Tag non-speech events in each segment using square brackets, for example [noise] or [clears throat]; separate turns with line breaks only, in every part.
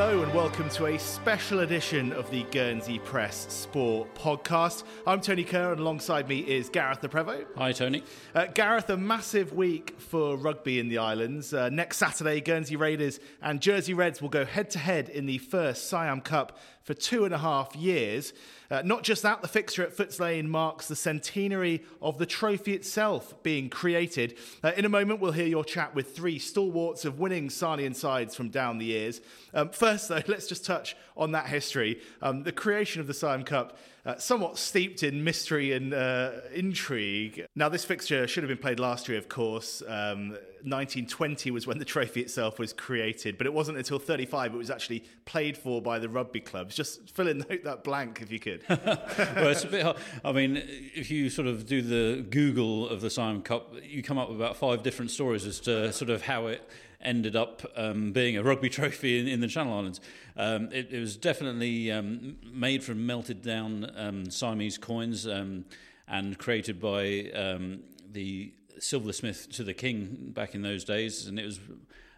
Hello and welcome to a special edition of the Guernsey Press Sport podcast. I'm Tony Kerr and alongside me is Gareth Le Prevost.
Hi, Tony.
Uh, Gareth, a massive week for rugby in the islands. Uh, next Saturday, Guernsey Raiders and Jersey Reds will go head to head in the first Siam Cup for two and a half years. Uh, not just that, the fixture at Footes Lane marks the centenary of the trophy itself being created. Uh, in a moment, we'll hear your chat with three stalwarts of winning Sarnian sides from down the years. Um, first, though, [laughs] let's just touch on that history. Um, the creation of the Siam Cup uh, somewhat steeped in mystery and uh, intrigue. Now, this fixture should have been played last year, of course. Um, 1920 was when the trophy itself was created, but it wasn't until 35 it was actually played for by the rugby clubs. Just fill in [laughs] that blank if you could. [laughs]
well, it's a bit hard. I mean, if you sort of do the Google of the Siam Cup, you come up with about five different stories as to sort of how it ended up um, being a rugby [laughs] trophy in, in the Channel Islands. Um, it, it, was definitely um, made from melted down um, Siamese coins um, and created by um, the silversmith to the king back in those days, and it was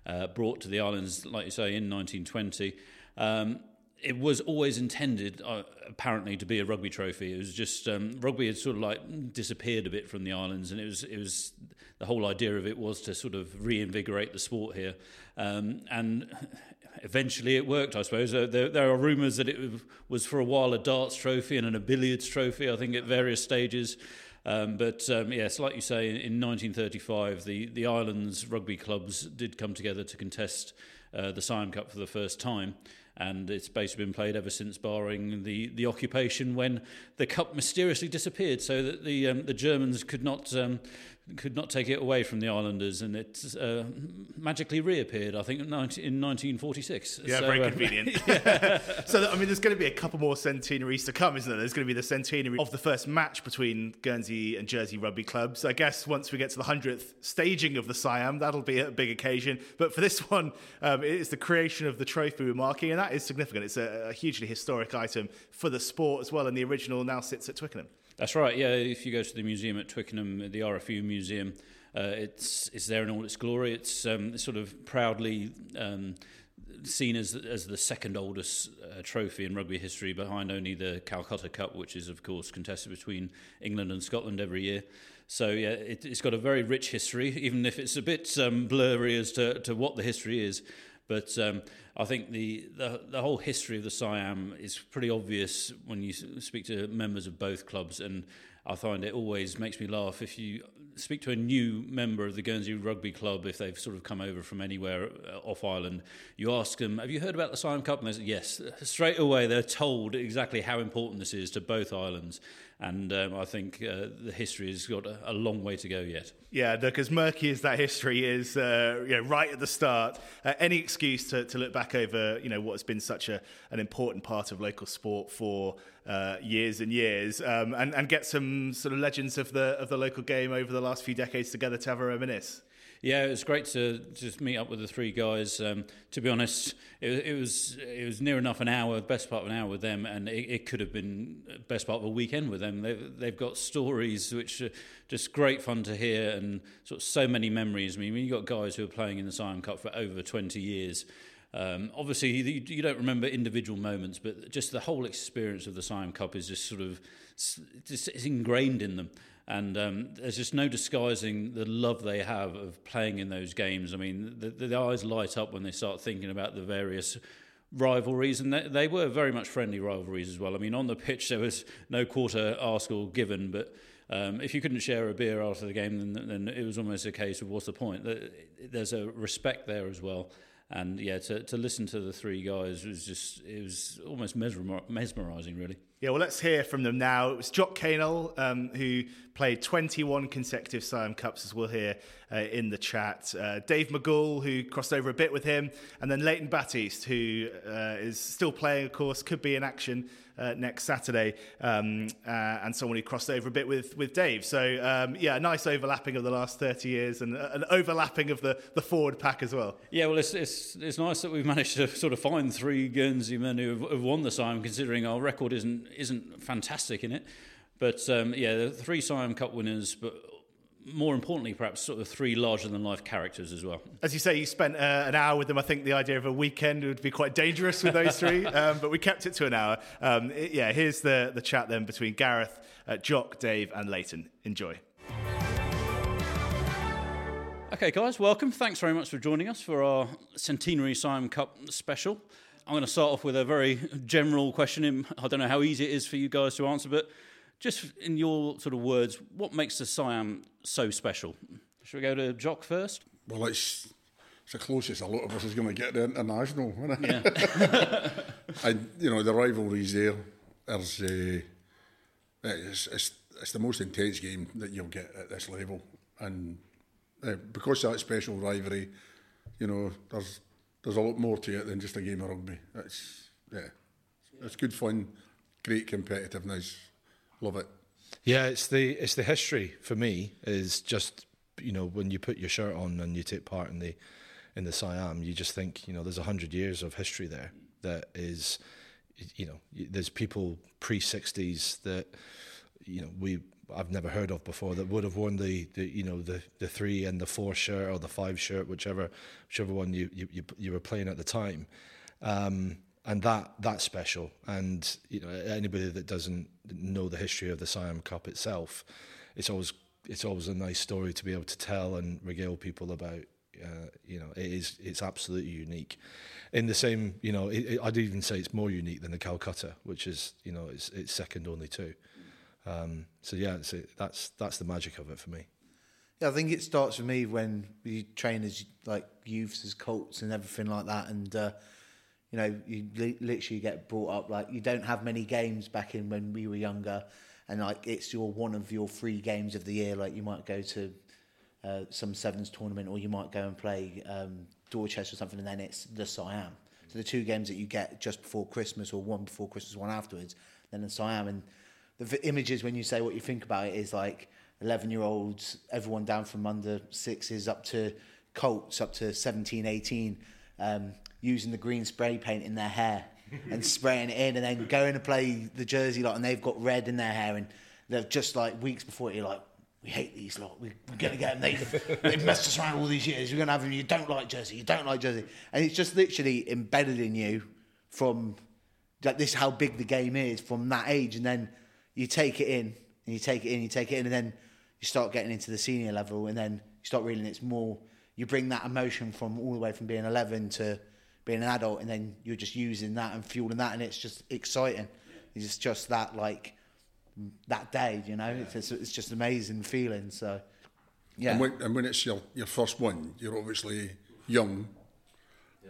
uh, brought to the islands, like you say, in 1920 it was always intended, uh, apparently, to be a rugby trophy. It was just um, rugby had sort of like disappeared a bit from the islands, and it was it was the whole idea of it was to sort of reinvigorate the sport here, um, and eventually it worked. I suppose there, there, are rumours that it was for a while a darts trophy and then a billiards trophy. I think at various stages. Um, but um, yes, like you say, in 1935, the, the islands rugby clubs did come together to contest uh, the Siam Cup for the first time and it's basically been played ever since, barring the, the occupation when the cup mysteriously disappeared, so that the um, the Germans could not um, could not take it away from the islanders, and it uh, magically reappeared. I think in 1946.
Yeah, so, very uh, convenient. yeah. [laughs] [laughs] so I mean, there's going to be a couple more centenaries to come, isn't there? There's going to be the centenary of the first match between Guernsey and Jersey rugby clubs. I guess once we get to the hundredth staging of the Siam, that'll be a big occasion. But for this [laughs] one, um, it's the creation of the trophy we're marking, and that is significant. It's a, a hugely historic item for the sport as well, and the original now sits at Twickenham.
That's right. Yeah, if you go to the museum at Twickenham, the RFU Museum, uh, it's it's there in all its glory. It's, um, sort of proudly um, seen as as the second oldest uh, trophy in rugby history, behind only the Calcutta Cup, which is of course contested between England and Scotland every year. So yeah, it, has got a very rich history, [laughs] even if it's a bit um, blurry as to, to what the history is. But um, I think the, the, the whole history of the Siam is pretty obvious when you speak to members of both clubs, and I find it always makes me laugh if you speak to a new member of the Guernsey Rugby Club if they've sort of come over from anywhere uh, off island. You ask them, "Have you heard about the Siam Cup?" And they say, "Yes." Straight away, they're told exactly how important this is to both islands, and um, I think uh, the history has got a, a, long way to go yet.
Yeah, look, as murky as that history is, uh, you know, right at the start, uh, any excuse to, to look back over, you know, what has been such a, an important part of local sport for uh, years and years, um, and, and get some sort of legends of the of the local game over the last few decades together to have a reminisce.
Yeah, it was great to just meet up with the three guys. Um, to be honest, it, it, was it was near enough an hour, best part of an hour with them, and it, it could have been best part of a weekend with them. They've, they've got stories which are just great fun to hear, and sort of so many memories. I mean, you've got guys who are playing in the Siam Cup for over 20 years. Um, obviously, you, you, don't remember individual moments, but just the whole experience of the Siam Cup is just sort of it's, it's ingrained in them and um, there's just no disguising the love they have of playing in those games. I mean, the, the eyes light up when they start thinking about the various rivalries, and they, they, were very much friendly rivalries as well. I mean, on the pitch there was no quarter asked or given, but um, if you couldn't share a beer after the game, then, then it was almost a case of what's the point? There's a respect there as well. And yeah, to, to listen to the three guys was just, it was almost mesmerising, really.
Yeah, well, let's hear from them now. It was Jock Caynell, um, who played 21 consecutive Siam Cups, as we'll hear uh, in the chat. Uh, Dave McGool, who crossed over a bit with him, and then Leighton Batiste, who uh, is still playing, of course, could be in action uh, next Saturday, um, uh, and someone who crossed over a bit with, with Dave. So, um, yeah, nice overlapping of the last 30 years and an overlapping of the, the forward pack as well.
Yeah, well, it's, it's, it's nice that we've managed to sort of find three Guernsey men who have, have won the Siam, considering our record isn't, isn't fantastic in it. But um, yeah, the three Siam Cup winners, but more importantly, perhaps sort of three larger than life characters as well.
As you say, you spent uh, an hour with them. I think the idea of a weekend would be quite dangerous with those three, [laughs] um, but we kept it to an hour. Um, it, yeah, here's the, the chat then between Gareth, uh, Jock, Dave, and Leighton. Enjoy.
Okay, guys, welcome. Thanks very much for joining us for our Centenary Siam Cup special. I'm going to start off with a very general question. I don't know how easy it is for you guys to answer, but just in your sort of words, what makes the Siam so special? Should we go to Jock first?
Well, it's, it's the closest a lot of us is going to get to international. Isn't
Yeah. [laughs] [laughs]
and, you know, the rivalry's there. There's, uh, it's, it's, it's the most intense game that you'll get at this level. And uh, because of that special rivalry, you know, there's there's a lot more to it than just a game of rugby. It's, yeah, it's good fun, great competitiveness. Love it.
Yeah, it's the it's the history for me is just you know when you put your shirt on and you take part in the in the Siam, you just think you know there's a hundred years of history there that is you know there's people pre sixties that you know we I've never heard of before that would have worn the, the you know the the three and the four shirt or the five shirt whichever whichever one you you, you, you were playing at the time. Um, and that that's special. And you know, anybody that doesn't know the history of the Siam Cup itself, it's always it's always a nice story to be able to tell and regale people about. Uh, you know, it is it's absolutely unique. In the same, you know, it, it, I'd even say it's more unique than the Calcutta, which is you know it's it's second only to. Um, so yeah, it's, that's that's the magic of it for me.
Yeah, I think it starts for me when you train as like youths, as colts, and everything like that, and uh, you know, you li- literally get brought up like you don't have many games back in when we were younger, and like it's your one of your three games of the year. Like you might go to uh, some sevens tournament, or you might go and play um, Dorchester or something, and then it's the Siam. So the two games that you get just before Christmas, or one before Christmas, one afterwards, then the Siam. And the v- images when you say what you think about it is like 11 year olds, everyone down from under sixes up to colts, up to 17, 18, um, using the green spray paint in their hair and spraying it in and then going to play the jersey lot and they've got red in their hair and they're just like weeks before you're like, we hate these lot. We, we're going to get them. They, they've messed us around all these years. We're going to have them. You don't like Jersey. You don't like Jersey. And it's just literally embedded in you from like this how big the game is from that age. And then you take it in and you take it in, you take it in, and then you start getting into the senior level and then you start realizing it's more, you bring that emotion from all the way from being 11 to being an adult and then you're just using that and fueling that and it's just exciting. It's just that like that day, you know, it's, it's, it's just amazing feeling. So, yeah.
And when, and when it's your, your first one, you're obviously young,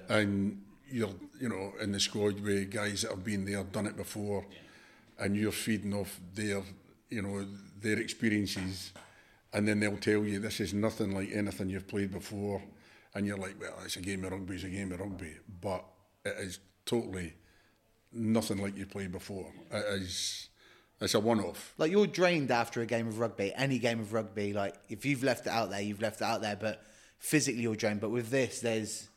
and you're you know in the squad with guys that have been there, done it before, and you're feeding off their you know their experiences, and then they'll tell you this is nothing like anything you've played before, and you're like, well, it's a game of rugby, it's a game of rugby, but it is totally nothing like you played before. It is. It's a one-off.
like you're drained after a game of rugby, any game of rugby. Like if you've left it out there, you've left it out there. But physically you're drained. But with this, there's,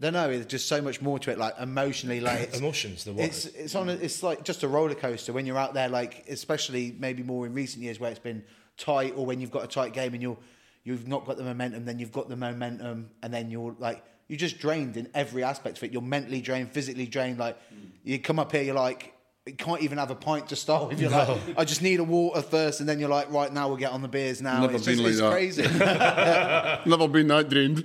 I don't know, there's just so much more to it. Like emotionally, like it's,
Emotions, the what?
It's it's on. A, it's like just a roller coaster when you're out there. Like especially maybe more in recent years where it's been tight, or when you've got a tight game and you're you've not got the momentum, then you've got the momentum, and then you're like you're just drained in every aspect of it. You're mentally drained, physically drained. Like you come up here, you're like. You can't even have a pint to start with. You're like, I just need a water first, and then you're like, right now we'll get on the beers now.
Never
it's
been
just,
like
it's
that.
crazy. [laughs] [laughs]
Never been that drained.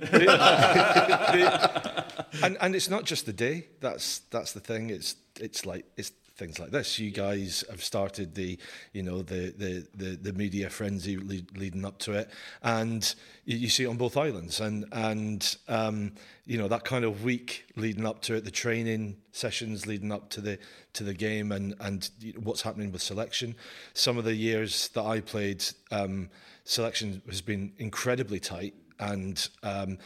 [laughs]
and and it's not just the day. That's that's the thing. It's it's like it's things like this. You guys have started the you know the the the, the media frenzy lead, leading up to it, and you, you see it on both islands. And and um, you know that kind of week leading up to it, the training sessions leading up to the to the game, and and what's happening with selection. Some of the years that I played, um, selection has been incredibly tight, and um,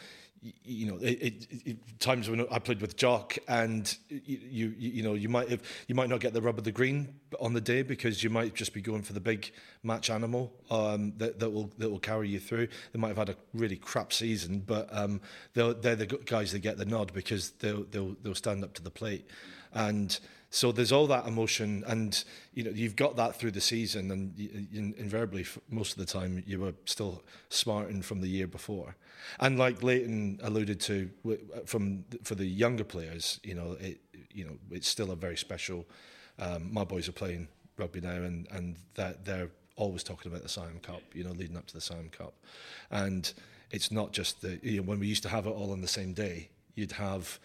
you know, it, it, it, times when I played with Jock, and you, you you know you might have you might not get the rub of the green on the day because you might just be going for the big match animal um, that that will that will carry you through. They might have had a really crap season, but um, they're they're the guys that get the nod because they'll they'll they'll stand up to the plate, and So there's all that emotion, and you know you've got that through the season, and you, you, invariably most of the time you were still smarting from the year before. And like Leighton alluded to, from for the younger players, you know, it you know it's still a very special. Um, my boys are playing rugby now, and and that they're always talking about the Siam Cup, you know, leading up to the Siam Cup, and it's not just the you know when we used to have it all on the same day, you'd have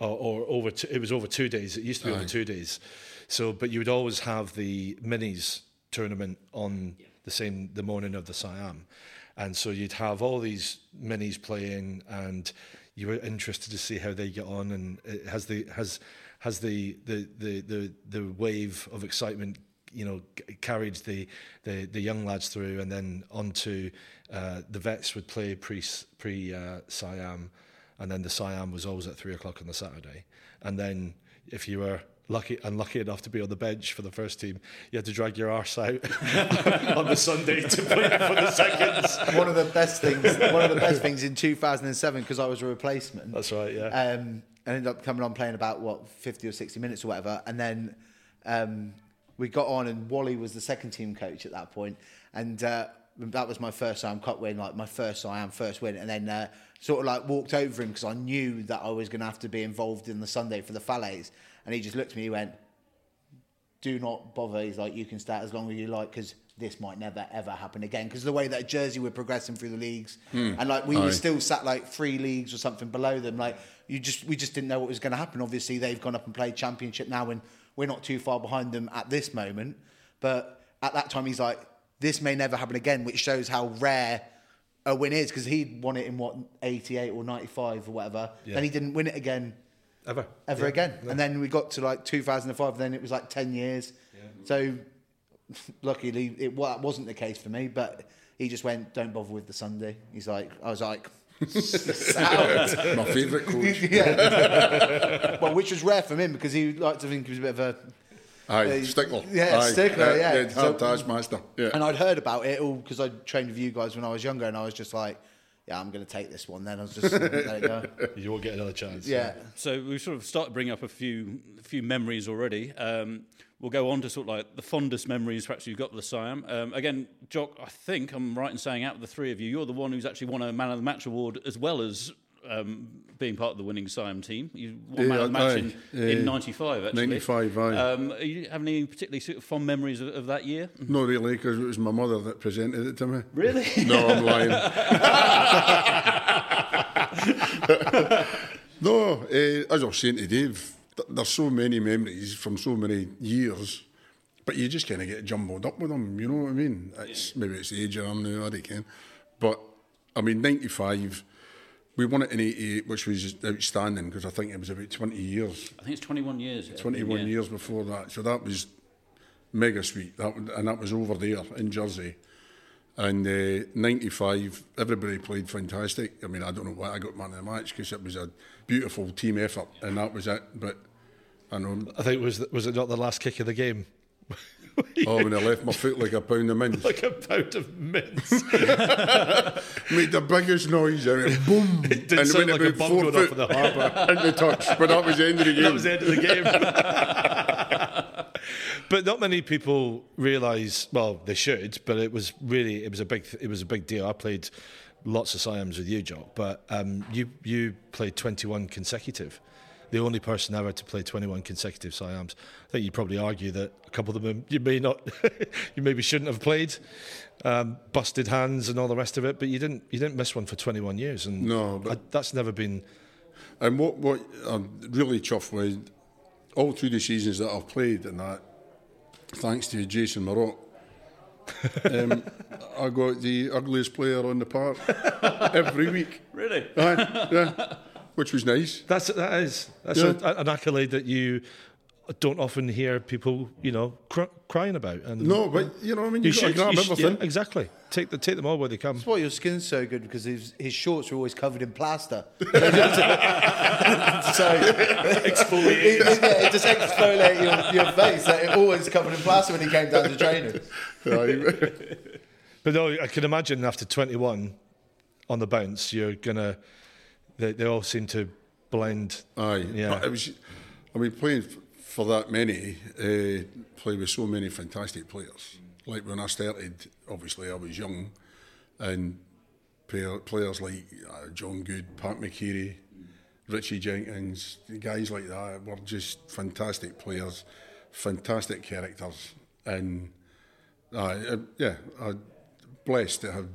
or, or over two, it was over two days. It used to be
Aye.
over two days. So, but you would always have the minis tournament on the same the morning of the Siam, and so you'd have all these minis playing, and you were interested to see how they get on, and it has the has has the the the the, the wave of excitement. You know, c- carried the, the, the young lads through, and then onto uh, the vets would play pre pre uh, Siam, and then the Siam was always at three o'clock on the Saturday. And then if you were lucky unlucky enough to be on the bench for the first team, you had to drag your arse out [laughs] on the Sunday to play for the seconds.
one of the best things. One of the best things in 2007 because I was a replacement.
That's right, yeah.
Um, I ended up coming on playing about what 50 or 60 minutes or whatever, and then um, we got on, and Wally was the second team coach at that point, and uh, that was my first Siam Cup win, like my first Siam first win, and then uh, sort of like walked over him because I knew that I was going to have to be involved in the Sunday for the Fallets, and he just looked at me, he went, do not bother. He's like, you can start as long as you like because this might never ever happen again. Because the way that Jersey were progressing through the leagues, hmm. and like we
Aye.
were still sat like three leagues or something below them. Like you just, we just didn't know what was going to happen. Obviously, they've gone up and played championship now, and we're not too far behind them at this moment. But at that time, he's like, this may never happen again, which shows how rare a win is because he won it in what 88 or 95 or whatever.
Yeah.
Then he didn't win it again
Ever.
ever
Yeah.
again. And then we got to like 2005, then it was like 10 years. So [laughs] luckily, it wa- wasn't the case for me, but he just went, don't bother with the Sunday. He's like, I was like, [laughs] sound.
My favourite coach. [laughs]
yeah. well, which was rare for him because he liked to think he was a bit of a.
Aye,
Uh,
stickler.
yeah,
Aye,
stickler, yeah.
Hard
So-
taskmaster. Yeah.
And I'd heard about it all because I trained with you guys when I was younger, and I was just like, yeah, I'm going to take this one. Then I was just, [laughs] let it go.
You won't get another chance.
Yeah.
So we've sort of started to bring up a few few memories already. Um, we'll go on to sort of like the fondest memories perhaps you've got with the Siam. Um, again, Jock, I think I'm right in saying out of the three of you, you're the one who's actually won a Man of the Match award as well as um, being part of the winning Siam team. You won Man of the Match in,
aye,
in
uh,
95 actually.
95, aye.
Um, are you have any particularly sort of fond memories of, of that year? [laughs]
Not really, because it was my mother that presented it to me.
Really?
No, I'm lying. [laughs] no, uh, as I was saying to Dave, th- there's so many memories from so many years, but you just kind of get jumbled up with them. You know what I mean? It's maybe it's the age I'm now, I don't care. But I mean, '95, we won it in '88, which was outstanding because I think it was about 20 years.
I think it's 21 years.
21
yeah.
years before that. So that was mega sweet. That and that was over there in Jersey. And uh, 95, everybody played fantastic. I mean, I don't know why I got man of the match because it was a beautiful team effort, and that was it. But I know,
I think it was was it not the last kick of the game? [laughs] [laughs]
oh, when I left my foot like a pound of mint,
like a pound of mince. [laughs]
made the biggest noise, and it boom, [laughs]
It did
and
sound
went
like a bomb going off in the harbour.
in the touch. But that was the end of the game.
that was the end of the game. but not many people realise. Well, they should. But it was really it was a big it was a big deal. I played lots of Siams with you, Jock, but um, you you played 21 consecutive. The only person ever to play 21 consecutive Siams. I think you'd probably argue that a couple of them you may not, [laughs] you maybe shouldn't have played, um, busted hands and all the rest of it. But you didn't you didn't miss one for 21 years, and
No, but-
I, that's never been.
And what what I'm really chuffed with, all through the seasons that I've played and that, thanks to Jason Maroc, [laughs] um, I got the ugliest player on the park [laughs] every week.
Really?
Aye, yeah, which was nice.
That's that is that's
Yeah.
a, an accolade that you don't often hear people, you know, cr- crying about. And
No, but you know, I mean, you,
you
got to
should,
grab
you should-
everything.
yeah, exactly. Take the take them all where they come.
That's why your skin's so good because his, his shorts are always covered in plaster. [laughs] so exfoliate. It, yeah, it just exfoliate your, your face. Like, it always covered in plaster when he came down to training.
Aye.
But no, I can imagine after 21 on the bounce, you're gonna. They, they all seem to blend.
Aye.
Yeah.
But it was, I mean, playing for that many, uh, play with so many fantastic players. Like when I started, obviously I was young, and player, players like uh, John Good, Pat McKeary, Richie Jenkins, guys like that were just fantastic players, fantastic characters, and uh, uh, yeah, I'm blessed to have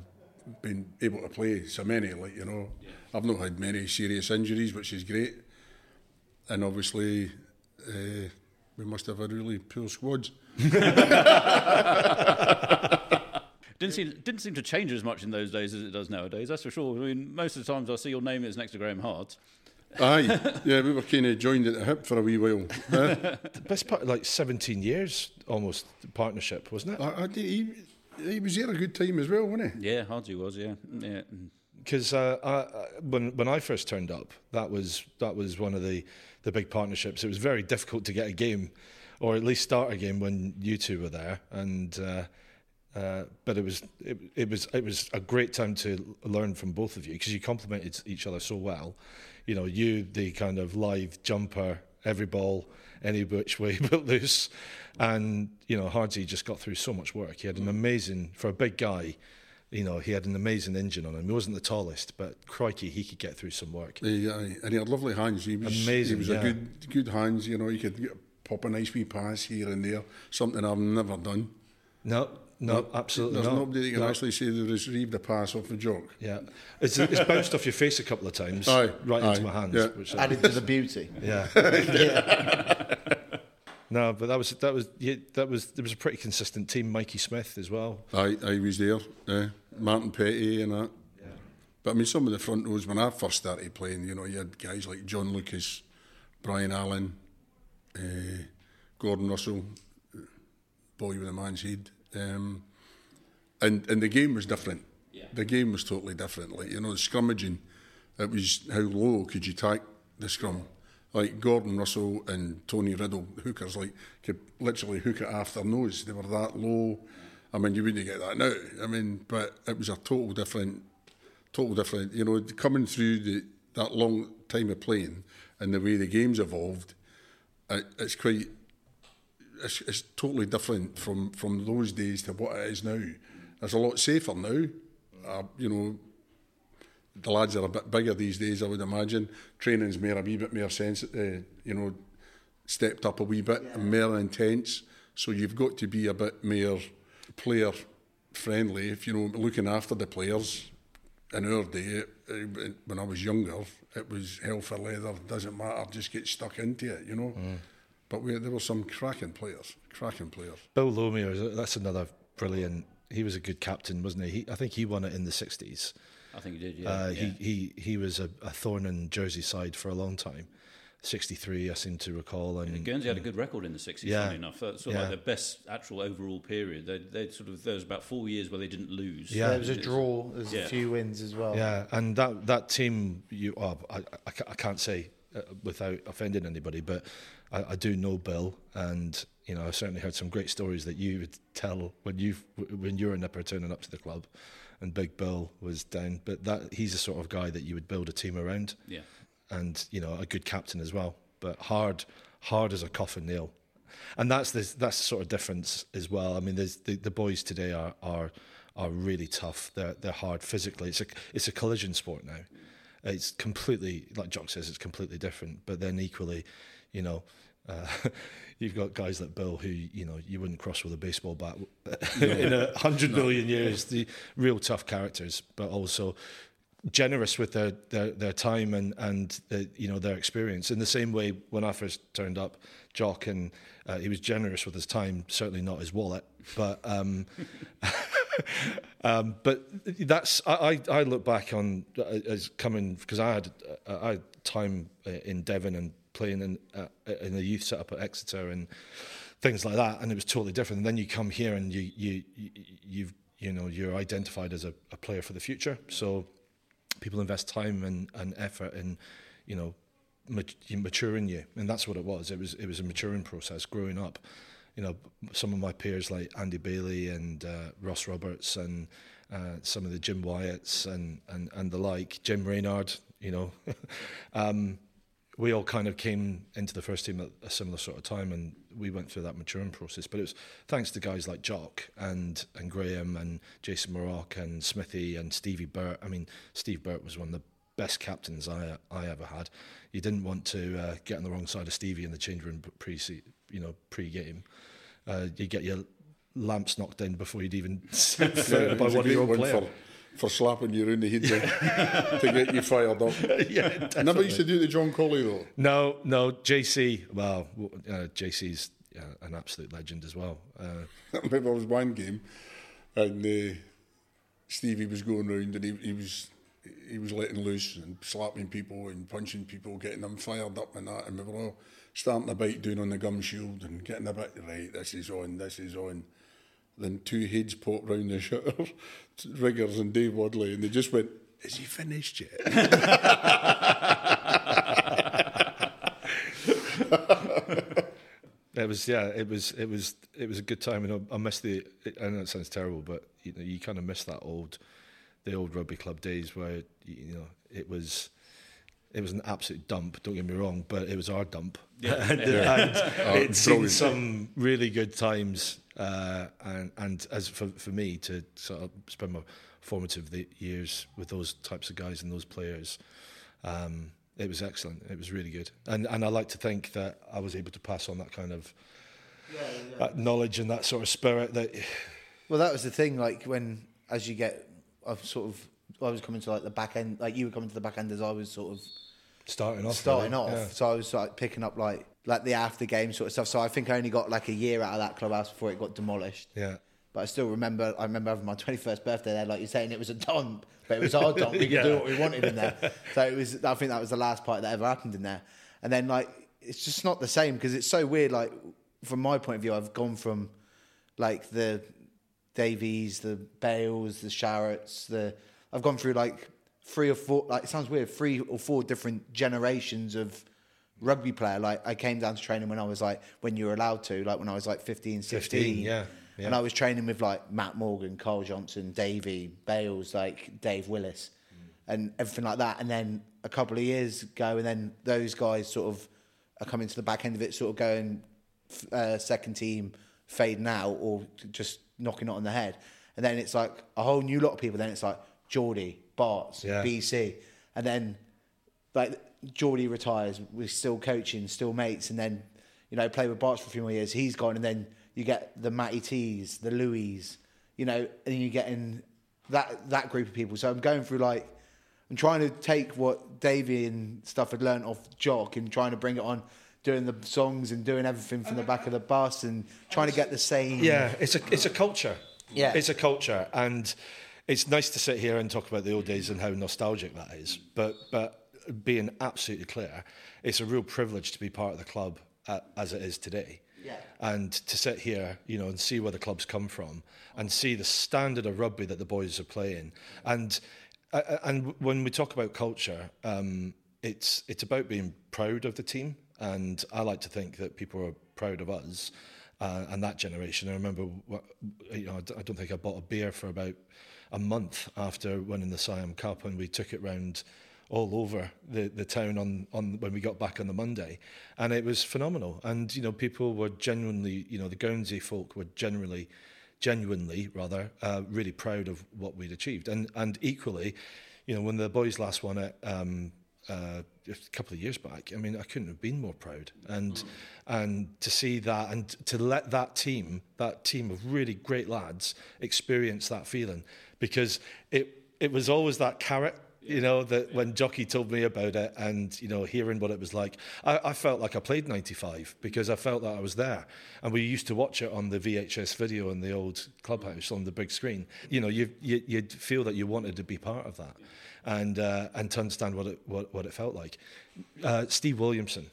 been able to play so many. Like you know, I've not had many serious injuries, which is great, and obviously uh, we must have had really poor squads. [laughs]
Didn't seem didn't seem to change as much in those days as it does nowadays. That's for sure. I mean, most of the times I see your name is next to Graham Hart.
Aye, yeah, we were kind of joined at the hip for a wee while.
The [laughs] best part, like 17 years almost partnership, wasn't it?
I, I did, he, he was there a good time as well, wasn't he?
Yeah, Hardsey was. Yeah, yeah.
because uh, I, I, when when I first turned up, that was that was one of the the big partnerships. It was very difficult to get a game, or at least start a game when you two were there, and. Uh, uh, but it was it, it was it was a great time to learn from both of you because you complemented each other so well. You know, you the kind of live jumper, every ball, any which way [laughs] but loose, and you know Hardsey just got through so much work. He had an mm. amazing for a big guy you know, he had an amazing engine on him. He wasn't the tallest, but crikey, he could get through some work.
He, aye, and he had lovely hands. He was
Amazing,
He was
yeah.
a good good hands. You know, he could pop a nice wee pass here and there. Something I've never done.
No, no, absolutely
There's
not.
nobody that can
No.
actually say they received a pass off a Jock.
Yeah, it's, it's bounced off your face a couple of times,
Aye,
right into my hands.
yeah.
Which,
Added to the beauty. [laughs]
yeah. [laughs] no, but that was that was yeah, that was there was a pretty consistent team. Mikey Smith as well.
I, I was there. Uh, Martin Petty and that. Yeah. But I mean, some of the front rows when I first started playing, you know, you had guys like John Lucas, Brian Allen, uh, Gordon Russell, boy with a man's head, um, and and the game was different. The game was totally different. Like you know, the scrummaging, it was how low could you tack the scrum. Like Gordon Russell and Tony Riddle, hookers, like could literally hook it off their nose. They were that low. I mean, you wouldn't get that now. I mean, but it was a total different total different. You know, coming through the, that long time of playing and the way the game's evolved, it, it's quite. It's, it's totally different from from those days to what it is now. It's a lot safer now. Uh, you know, the lads are a bit bigger these days. I would imagine training's more a wee bit more sense. Uh, you know, stepped up a wee bit and more intense. So you've got to be a bit more player friendly. If you know, looking after the players. In our day, when I was younger, it was hell for leather. Doesn't matter, just get stuck into it. You know. But we, there were some cracking players, cracking players.
Bill Lomier, that's another brilliant. He was a good captain, wasn't he? he I think he won it in the '60s.
I think he did. Yeah.
Uh,
yeah.
He he he was a, a thorn in Jersey side for a long time. '63, I seem to recall, and
Guernsey had a good record in the 60s,
Yeah.
funny enough. That's sort of
Yeah.
like the best actual overall period. They, they sort of, there was about four years where they didn't lose.
Yeah.
There was a draw. There was
Yeah.
a few wins as well.
Yeah, and that that team, you, oh, I, I, I can't say uh, without offending anybody, but I, I do know Bill, and you know I certainly heard some great stories that you would tell when you when you were a nipper turning up to the club, and Big Bill was down. But that he's the sort of guy that you would build a team around,
Yeah.
and you know a good captain as well, but hard hard as a coffin nail. And that's the that's the sort of difference as well. I mean, there's the, the boys today are are are really tough. They're they're hard physically. It's a it's a collision sport now. It's completely like Jock says. It's completely different. But then equally, you know, uh, [laughs] you've got guys like Bill who you know you wouldn't cross with a baseball bat [laughs] in a hundred million years. The real tough characters, but also generous with their, their, their time and and you know their experience. In the same way, when I first turned up, Jock and uh, he was generous with his time. Certainly not his wallet, but um, [laughs] [laughs] um, but that's I, I look back on uh, as coming because I had uh, I had time uh, in Devon and playing in uh, in the youth setup at Exeter and things like that, and it was totally different. And then you come here and you, you you've you know you're identified as a, a player for the future. So people invest time and, and effort in, you know, maturing you, and that's what it was. It was it was a maturing process, growing up. You know, some of my peers like Andy Bailey and uh, Ross Roberts and uh, some of the Jim Wyatts and, and, and the like, Jim Reynard, you know, [laughs] um, we all kind of came into the first team at a similar sort of time, and we went through that maturing process. But it was thanks to guys like Jock and and Graham and Jason Maroc and Smithy and Stevie Burt. I mean, Steve Burt was one of the best captains I I ever had. You didn't want to uh, get on the wrong side of Stevie in the change room pre you know pre game. Uh, you get your lamps knocked in before you'd even set [laughs] foot [laughs]
Yeah,
by
it was a
one of your own players.
for, for slapping you around the head there [laughs] to get you fired up.
yeah,
I never used to do to John Colley though.
No, no, JC. Well, uh, JC's uh, an absolute legend as well. Uh,
I remember there was one game, and uh, Stevie was going round, and he, he was he was letting loose and slapping people and punching people, getting them fired up and that, and we were all starting a bite down on the gum shield and getting a bit right. This is on. This is on. Then two heads popped round the shutter, [laughs] Riggers and Dave Wadley, and they just went, "Is he finished yet?" [laughs]
it was, yeah, it was, it was, it was a good time, and I, I miss the. I know it sounds terrible, but you know, you kind of miss that old, the old rugby club days where you know it was. It was an absolute dump. Don't get me wrong, but it was our dump, [laughs] and, and it's seen some really good times. Uh, and and as for for me to sort of spend my formative years with those types of guys and those players, um, it was excellent. It was really good, and and I like to think that I was able to pass on that kind of that knowledge and that sort of spirit that
Well, that was the thing. Like when, as you get, I've sort of, I was coming to like the back end. Like you were coming to the back end as I was sort of
starting off.
starting
really,
off.
yeah.
So I was like picking up like like the after game sort of stuff. So I think I only got like a year out of that clubhouse before it got demolished.
Yeah.
But I still remember. I remember having my twenty first birthday there. Like you're saying, it was a dump, but it was our dump. We could
Yeah.
do what we wanted in there. [laughs] So it was. I think that was the last part that ever happened in there. And then like it's just not the same because it's so weird. Like from my point of view, I've gone from like the Davies, the Bales, the Sharrets, the I've gone through like three or four. Like it sounds weird, three or four different generations of rugby player. Like I came down to training when I was like when you were allowed to, like when I was like 15, 16.
15, yeah, yeah.
And I was training with like Matt Morgan, Carl Johnson, Davey, Bales, like Dave Willis, and everything like that. And then a couple of years ago, and then those guys sort of are coming to the back end of it, sort of going uh, second team, fading out, or just knocking it on the head. And then it's like a whole new lot of people. Then it's like Geordie, Barts,
Yeah.
BC, and then like Geordie retires, we're still coaching, still mates, and then you know play with Barts for a few more years. He's gone, and then you get the Matty T's, the Louis, you know, and you get in that that group of people. So I'm going through like I'm trying to take what Davey and stuff had learned off Jock and trying to bring it on, doing the songs and doing everything from the back of the bus and trying to get the same.
Yeah, it's a it's a culture.
Yeah.
it's a culture, and it's nice to sit here and talk about the old days and how nostalgic that is. But but being absolutely clear, it's a real privilege to be part of the club uh, as it is today.
Yeah.
And to sit here, you know, and see where the club's come from, and see the standard of rugby that the boys are playing, and and when we talk about culture, um, it's it's about being proud of the team, and I like to think that people are proud of us uh, and that generation. I remember, what, you know, I don't think I bought a beer for about a month after winning the Siam Cup, and we took it round all over the, the town on, on when we got back on the Monday, and it was phenomenal. And you know, people were genuinely, you know, the Guernsey folk were generally, genuinely rather, uh, really proud of what we'd achieved. And and equally, you know, when the boys last won it. Um, uh, a couple of years back, I mean, I couldn't have been more proud, and and to see that, and to let that team, that team of really great lads, experience that feeling, because it it was always that carrot, you know, that when Jockey told me about it, and you know, hearing what it was like, I, I felt like I played '95 because I felt that I was there, and we used to watch it on the VHS video in the old clubhouse on the big screen. You know, you, you you'd feel that you wanted to be part of that and uh, and to understand what it what, what it felt like. Uh, Steve Williamson,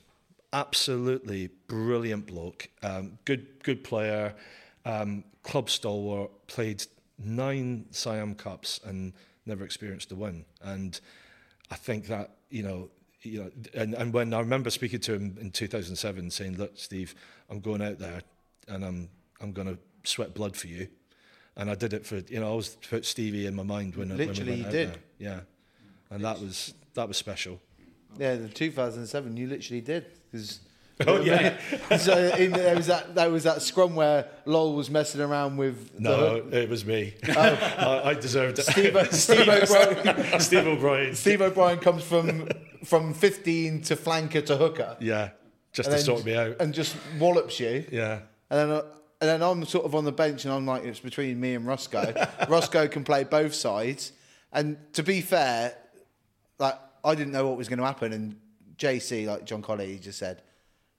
absolutely brilliant bloke, um, good good player, um, club stalwart, played nine Siam Cups and never experienced a win. And I think that you know. You know, and, and when I remember speaking to him in 2007, saying, "Look, Steve, I'm going out there, and I'm I'm going to sweat blood for you," and I did it for you know I always put Stevie in my mind when, I- when we
Literally
went
you did.
there. Yeah, and that was that was special.
Yeah, the 2007, you literally did. 'cause-
Oh, yeah. [laughs]
so in, there was that there was that scrum where Lol was messing around with
No,
hook.
it was me. [laughs] I, I deserved it.
Steve, [laughs] Steve O'Brien.
Steve O'Brien.
Steve O'Brien comes from from 15 to flanker to hooker,
Yeah, just to sort me out.
and just wallops you.
Yeah.
And then, uh, and then I'm sort of on the bench, and I'm like, it's between me and Roscoe. Roscoe can play both sides, and to be fair, like I didn't know what was going to happen, and JC, like John Colley, he just said,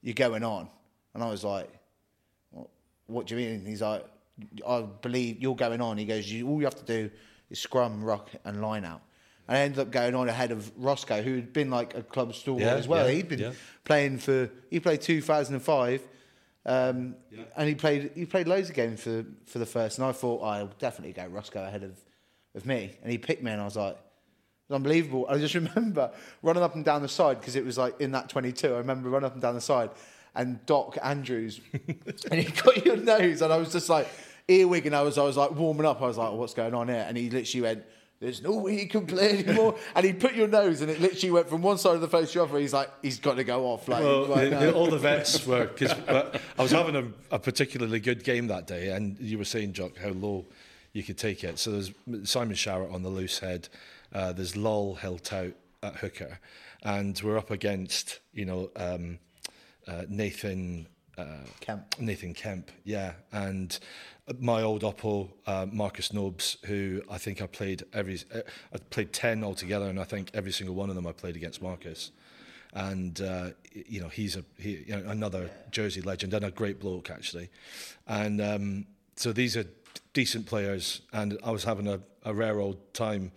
"You're going on," and I was like, "What, what do you mean?" He's like, "I believe you're going on." He goes, you, "All you have to do is scrum, rock, and line out." And I ended up going on ahead of Roscoe, who had been like a club stalwart
Yeah,
as well.
yeah,
He'd been
yeah.
playing for. He played 2005. Um, And he played he played loads of games for for the first, and I thought I'll definitely go Roscoe ahead of, of me. And he picked me, and I was like, it was unbelievable. I just [laughs] remember running up and down the side because it was like in that 22. I remember running up and down the side, and Doc Andrews, [laughs] and he got your nose, and I was just like earwig, and I was I was like warming up. I was like, what's going on here? And he literally went. There's no way he can play anymore. [laughs] and he put your nose, and it literally went from one side of the face to the other. He's like, he's got to go off. Like,
Well,
like,
the,
no.
all the vets were because I was having a, a particularly good game that day, and you were saying, Jock, how low you could take it. So there's Simon Showert on the loose head, uh, there's Lull held out at hooker, and we're up against you know um, uh, Nathan. Uh,
Kemp.
Nathan Kemp, yeah, and my old oppo uh, Marcus Nobes, who I think I played every, uh, I played ten altogether, and I think every single one of them I played against Marcus, and uh, you know he's a he, you know, another Jersey legend and a great bloke actually, and um, so these are decent players, and I was having a, a rare old time,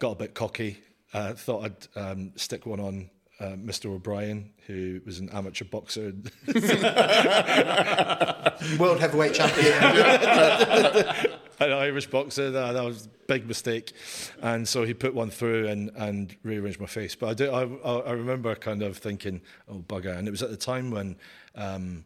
got a bit cocky, uh, thought I'd um, stick one on. Uh, Mr. O'Brien, who was an amateur boxer, [laughs]
World heavyweight champion. [laughs]
an Irish boxer. That, that was a big mistake, and so he put one through and, and rearranged my face. But I do. I, I I remember kind of thinking, "Oh bugger!" And it was at the time when um,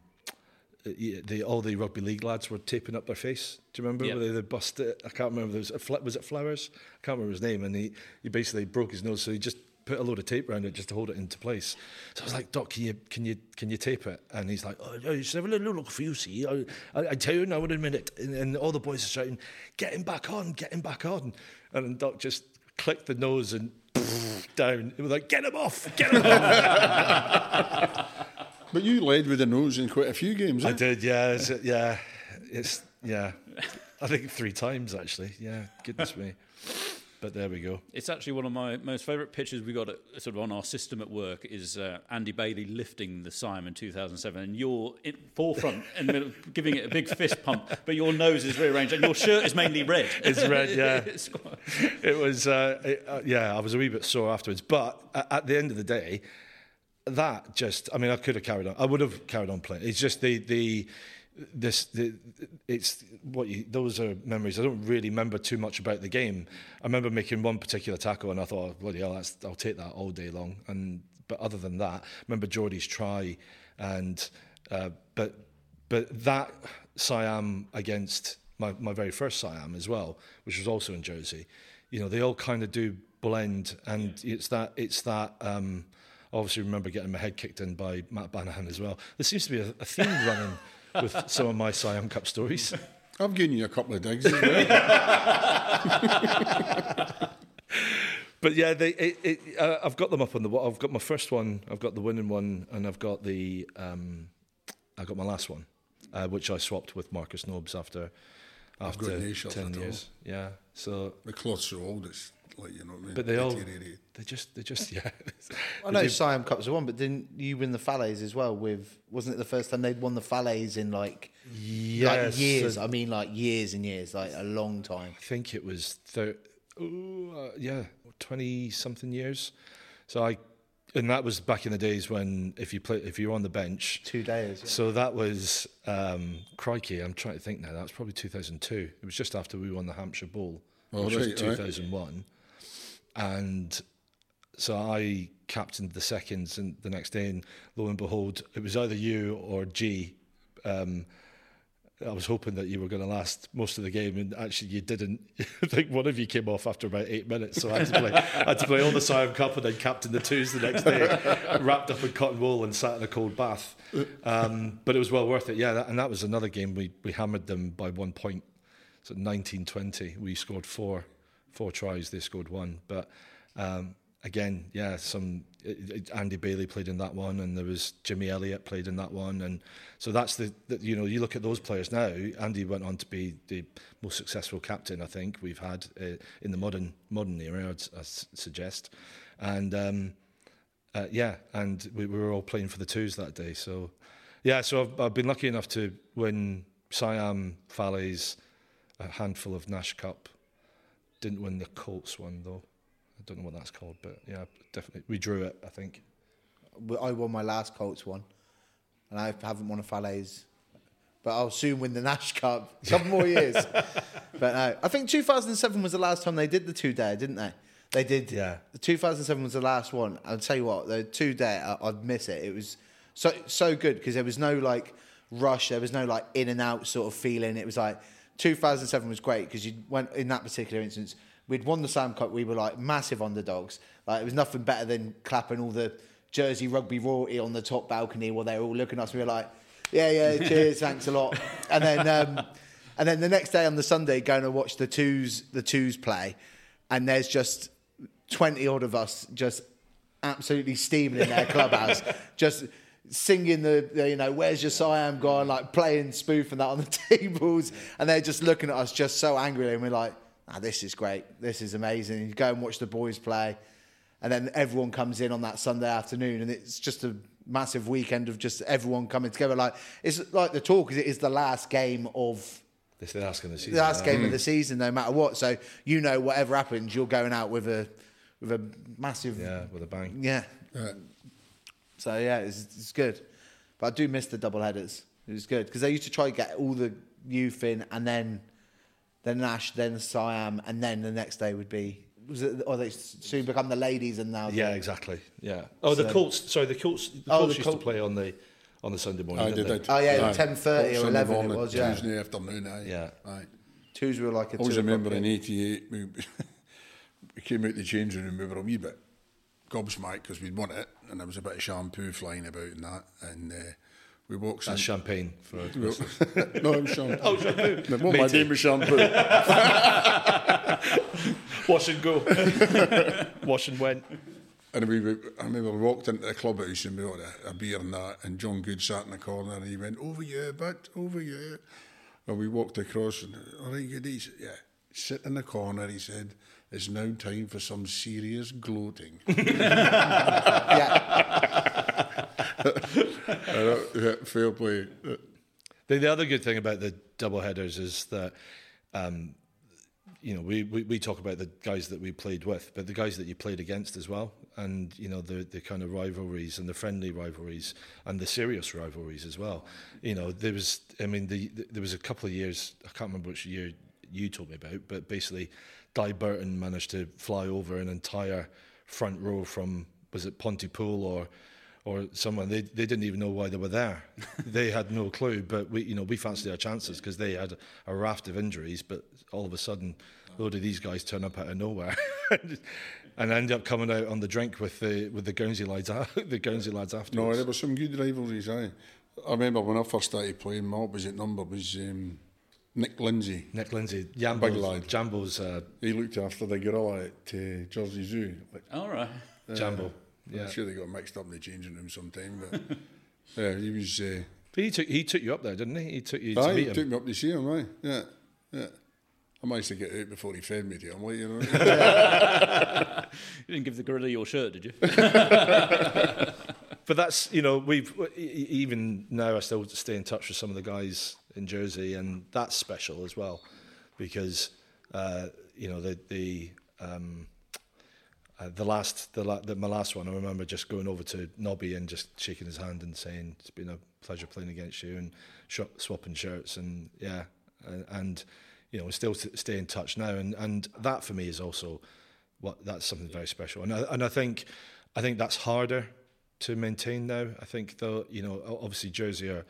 Uh, the, the all the rugby league lads were taping up their face. Do you remember? Where they, they bust it? I can't remember. There was, was it Flowers? I can't remember his name. And he, he basically broke his nose, so he just put a load of tape around it just to hold it into place. So I was like, Doc, can you can you can you tape it? And he's like, Oh, I just have a little look for you. See, I, I, I tell you now in a minute. And, and all the boys are shouting, "Get him back on! Get him back on!" And Doc just clicked the nose and [laughs] down. It was like, "Get him off! Get him off!" [laughs]
But you led with the nose in quite a few games.
I
Eh?
did, yeah, it's, yeah, it's yeah. I think three times actually. Yeah, goodness me. But there we go.
It's actually one of my most favourite pictures we got at, sort of on our system at work is uh, Andy Bailey lifting the Siam 2007, and you're in forefront and middle, giving it a big fist pump, but your nose is rearranged and your shirt is mainly red.
It's red, yeah. [laughs]
It's quite-
It was, uh, it, uh, yeah, I was a wee bit sore afterwards. But at, at the end of the day, that just, I mean, I could have carried on. I would have carried on playing. It's just the, the, this, the, it's what you, those are memories. I don't really remember too much about the game. I remember making one particular tackle and I thought, oh, bloody hell, that's, I'll take that all day long. And, but other than that, I remember Geordie's try and, uh, but, but that Siam against my, my very first Siam as well, which was also in Jersey, you know, they all kind of do blend, and it's that it's that. Um, obviously, remember getting my head kicked in by Matt Banahan as well. There seems to be a, a theme running with some of my Siam Cup stories. [laughs]
I've given you a couple of digs as well. [laughs]
But yeah, they, it, it, uh, I've got them up on the. I've got my first one. I've got the winning one, and I've got the. Um, I got my last one, uh, which I swapped with Marcus Nobes after after
got no shot
ten years. Yeah, so
the cloth's so old, it's like, you know what I mean?
but they all
Deteriorated.
they just they just yeah.
I [laughs] know Siam Cups are won, but didn't you win the Fallets as well? With wasn't it the first time they'd won the Fallets in like
Yes,
like years?
so-
I mean, like years and years, like a long time.
I think it was thir- ooh, uh, yeah, twenty something years. So I, and that was back in the days when if you play if you were on the bench,
Two days. yeah.
So that was um, crikey. I'm trying to think now. That was probably 2002. It was just after we won the Hampshire Bowl,
Oh,
which was
right, right.
2001. And so I captained the seconds, and the next day, and lo and behold, it was either you or G. Um, I was hoping that you were going to last most of the game, and actually you didn't. [laughs] I think one of you came off after about eight minutes, so I had to play. I had to play all the Siam Cup and then captain the twos the next day, [laughs] wrapped up in cotton wool and sat in a cold bath. Um, but it was well worth it, yeah. That, and that was another game we we hammered them by one point. So 1920, we scored four four tries, they scored one, but. Um, again, yeah, some Andy Bailey played in that one, and there was Jimmy Elliott played in that one, and so that's the, the, you know you look at those players now. Andy went on to be the most successful captain I think we've had uh, in the modern modern era, I'd, I'd suggest, and um, uh, yeah, and we, we were all playing for the twos that day. So yeah, so I've, I've been lucky enough to win Siam, Falaise, a handful of Nash Cup. Didn't win the Colts one though. I don't know what that's called, but yeah, definitely we drew it. I think.
I won my last Colts one, and I haven't won a Falaise. But I'll soon win the Nash Cup. [laughs] A couple more years. [laughs] but no, I think 2007 was the last time they did the two day, didn't they? They did.
Yeah.
The 2007 was the last one. I'll tell you what, the two day, I- I'd miss it. It was so so good because there was no like rush. There was no like in and out sort of feeling. It was like 2007 was great because you went in that particular instance. We'd won the Siam Cup. We were like massive underdogs. Like it was nothing better than clapping all the Jersey rugby royalty on the top balcony while they were all looking at us. We were like, yeah, yeah, [laughs] cheers, thanks a lot. And then, um, and then the next day on the Sunday, going to watch the twos, the twos play, and there's just twenty odd of us just absolutely steaming in their clubhouse, [laughs] just singing the, the, you know, where's your Siam gone, like playing spoof and that on the [laughs] tables, and they're just looking at us just so angrily, and we're like, ah, this is great, this is amazing. You go and watch the boys play, and then everyone comes in on that Sunday afternoon, and it's just a massive weekend of just everyone coming together. Like it's like the talk is it is the last game of
This the last game of the season.
the last
yeah.
game of the season, no matter what. So you know, whatever happens, you're going out with a with a massive
Yeah, with a bang.
yeah.
Yeah.
So yeah, it's, it's good. But I do miss the double headers. It was good because they used to try to get all the youth in, and then then Nash, then Siam, and then the next day would be was it? Or they soon become the ladies, and now
Yeah, exactly. Yeah. Oh, the
So-
Colts. Sorry, the Colts. The
Oh,
Colts
the
used
Col-
to play on the on the Sunday morning.
I
didn't
did.
they?
Oh, yeah,
Aye.
10:30 or
Sunday
11 it was, yeah.
Tuesday afternoon. Aye.
Yeah.
Aye.
twos were like a
I always remember in '88 we, [laughs] we came out the change room and we were a wee bit gobsmacked because we'd won it and there was a bit of shampoo flying about and that and uh, we walked
That's
in.
champagne for. [laughs]
no, it was shampoo. oh, shampoo. No, [laughs] what my
Matey.
name was shampoo. [laughs]
Wash and go. Wash and went.
And we, we, I remember we walked into the clubhouse and we got a, a beer and that, and John Good sat in the corner and he went, Over you, but over you. And we walked across and, All right, good. He said, Yeah, sit in the corner. He said, It's now time for some serious gloating.
Yeah,
And, yeah, fair play.
The, the other good thing about the double headers is that, um, you know, we, we, we talk about the guys that we played with, but the guys that you played against as well, and you know the the kind of rivalries and the friendly rivalries and the serious rivalries as well. You know, there was, I mean, the, the there was a couple of years, I can't remember which year you told me about, but basically, Di Burton managed to fly over an entire front row from was it Pontypool or or someone they, they didn't even know why they were there. [laughs] they had no clue, but we you know we fancied our chances because they had a raft of injuries. But all of a sudden, a load of these guys turn up out of nowhere, [laughs] and end up coming out on the drink with the with the Guernsey lads [laughs] the Guernsey lads
no, there were some good rivalries, aye. I remember when I first started playing, my opposite number was um, Nick Lindsay.
Nick Lindsay,
Big
Jambo's,
lad.
Jambo's uh,
He looked after the gorilla at uh, Jersey Zoo. Like,
All right.
Jambo.
I'm
Yeah,
sure they got mixed up in the changing room sometime, but [laughs] yeah, he was. Uh,
but he took he took you up there, didn't he? He took you to
aye,
meet
he
him.
took me up to see him, aye. Yeah, yeah. I managed to get out before he fed me to him, like, you know. [laughs]
You didn't give the gorilla your shirt, did you? [laughs]
but that's you know we've even now I still stay in touch with some of the guys in Jersey, and that's special as well because uh, you know the the um, uh, the last the, la- the my last one I remember just going over to Nobby and just shaking his hand and saying it's been a pleasure playing against you and sh- swapping shirts and yeah and, and you know we still s- stay in touch now and and that for me is also what that's something very special and I, and I think I think that's harder to maintain now. I think though you know obviously Jersey are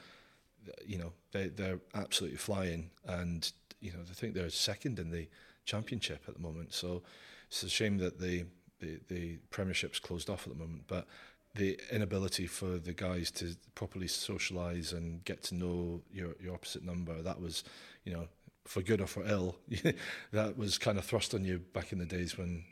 you know, they they're absolutely flying, and you know, I think they're second in the championship at the moment. So it's a shame that the the, the Premiership's closed off at the moment, but the inability for the guys to properly socialise and get to know your your opposite number that was, you know, for good or for ill, [laughs] that was kind of thrust on you back in the days when.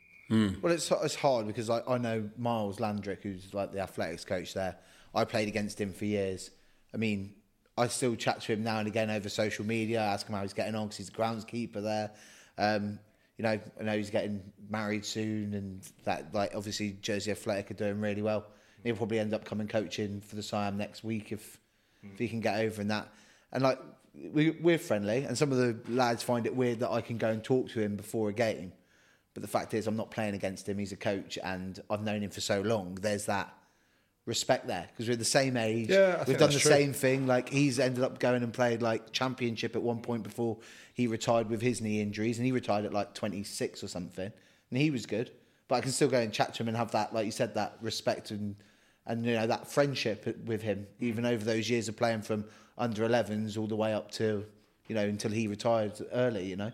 Well, it's it's hard because I, I know Miles Landrick, who's like the athletics coach there. I played against him for years. I mean, I still chat to him now and again over social media, ask him how he's getting on because he's the groundskeeper there. Um, you know, I know he's getting married soon, and that like obviously Jersey Athletic are doing really well. He'll probably end up coming coaching for the Siam next week if if he can get over in that. And like we, we're friendly, and some of the lads find it weird that I can go and talk to him before a game. But the fact is, I'm not playing against him. He's a coach, and I've known him for so long. There's that respect there because we're the same age.
Yeah, I
we've done the
true.
same thing. Like he's ended up going and played like championship at one point before he retired with his knee injuries, and he retired at like 26 or something, and he was good. But I can still go and chat to him and have that, like you said, that respect and and you know that friendship with him, even over those years of playing from under 11s all the way up to you know until he retired early, you know,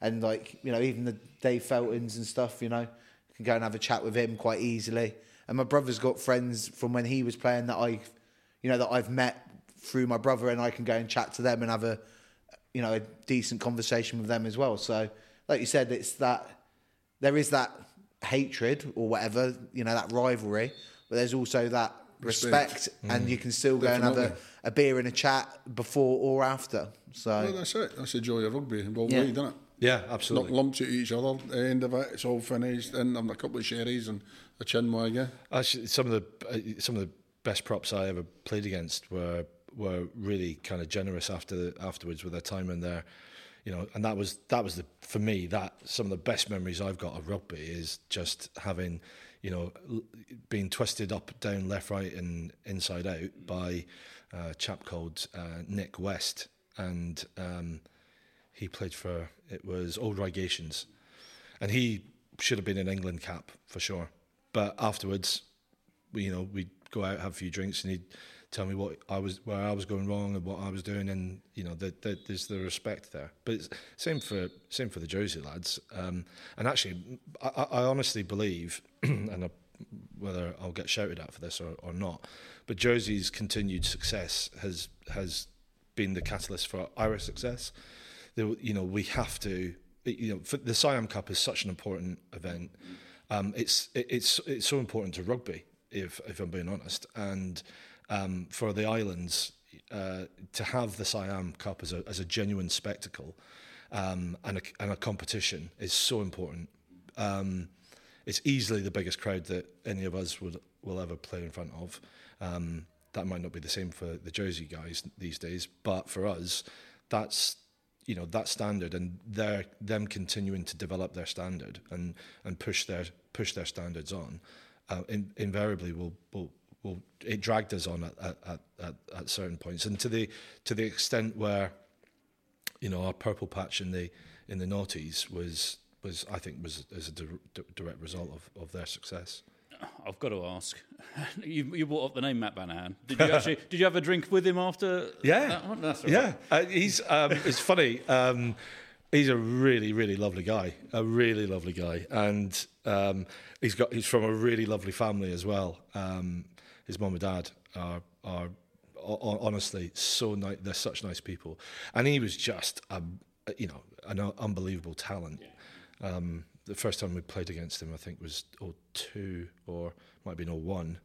and like you know even the Dave Feltons and stuff, you know, you can go and have a chat with him quite easily. And my brother's got friends from when he was playing that I, you know, that I've met through my brother, and I can go and chat to them and have a, you know, a decent conversation with them as well. So, like you said, it's that there is that hatred or whatever, you know, that rivalry, but there's also that respect,
Respect.
and mm. you can still go and have a, a beer and a chat before or after. So,
Well, that's it. That's the joy of rugby. Well
Yeah.
played, isn't it?
Yeah, absolutely.
Not
absolutely.
lumps at each other. At the end of it, it's all finished. And I'm a couple of sherries and a chin wag. yeah.
Actually, some of the uh, some of the best props I ever played against were were really kind of generous after afterwards with their time in there, you know. And that was that was the for me that some of the best memories I've got of rugby is just having, you know, being twisted up, down, left, right, and inside out by a chap called uh, Nick West, and um, he played for it was Old Reigatians, and he should have been an England cap for sure. But afterwards, we, you know, we'd go out have a few drinks, and he'd tell me what I was where I was going wrong and what I was doing, and you know, that the, there's the respect there. But it's same for same for the Jersey lads. Um, and actually, I, I honestly believe, [clears throat] and I, whether I'll get shouted at for this or, or not, but Jersey's continued success has has been the catalyst for our success. You know, we have to. You know, the Siam Cup is such an important event. Um, it's it, it's it's so important to rugby, if if I'm being honest, and um, for the islands uh, to have the Siam Cup as a as a genuine spectacle um, and a and a competition is so important. Um, it's easily the biggest crowd that any of us would will ever play in front of. Um, that might not be the same for the Jersey guys these days, but for us, that's you know that standard, and they're them continuing to develop their standard and and push their push their standards on. Uh, in, invariably, will will will it dragged us on at, at, at, at, certain points, and to the to the extent where you know, our purple patch in the in the noughties was was I think was as a di- direct result of, of their success.
I've got to ask. [laughs] you, you brought up the name Matt Banahan. Did you [laughs] actually? did you have a drink with him after? that one? That's all
yeah.
right.
Uh, he's um, it's funny. Um, he's a really really lovely guy, a really lovely guy, and um, he's got he's from a really lovely family as well. Um, his mum and dad are are ho- honestly so nice. They're such nice people, and he was just a you know an unbelievable talent. Um, the first time we played against him, I think was 02 or might have been 01,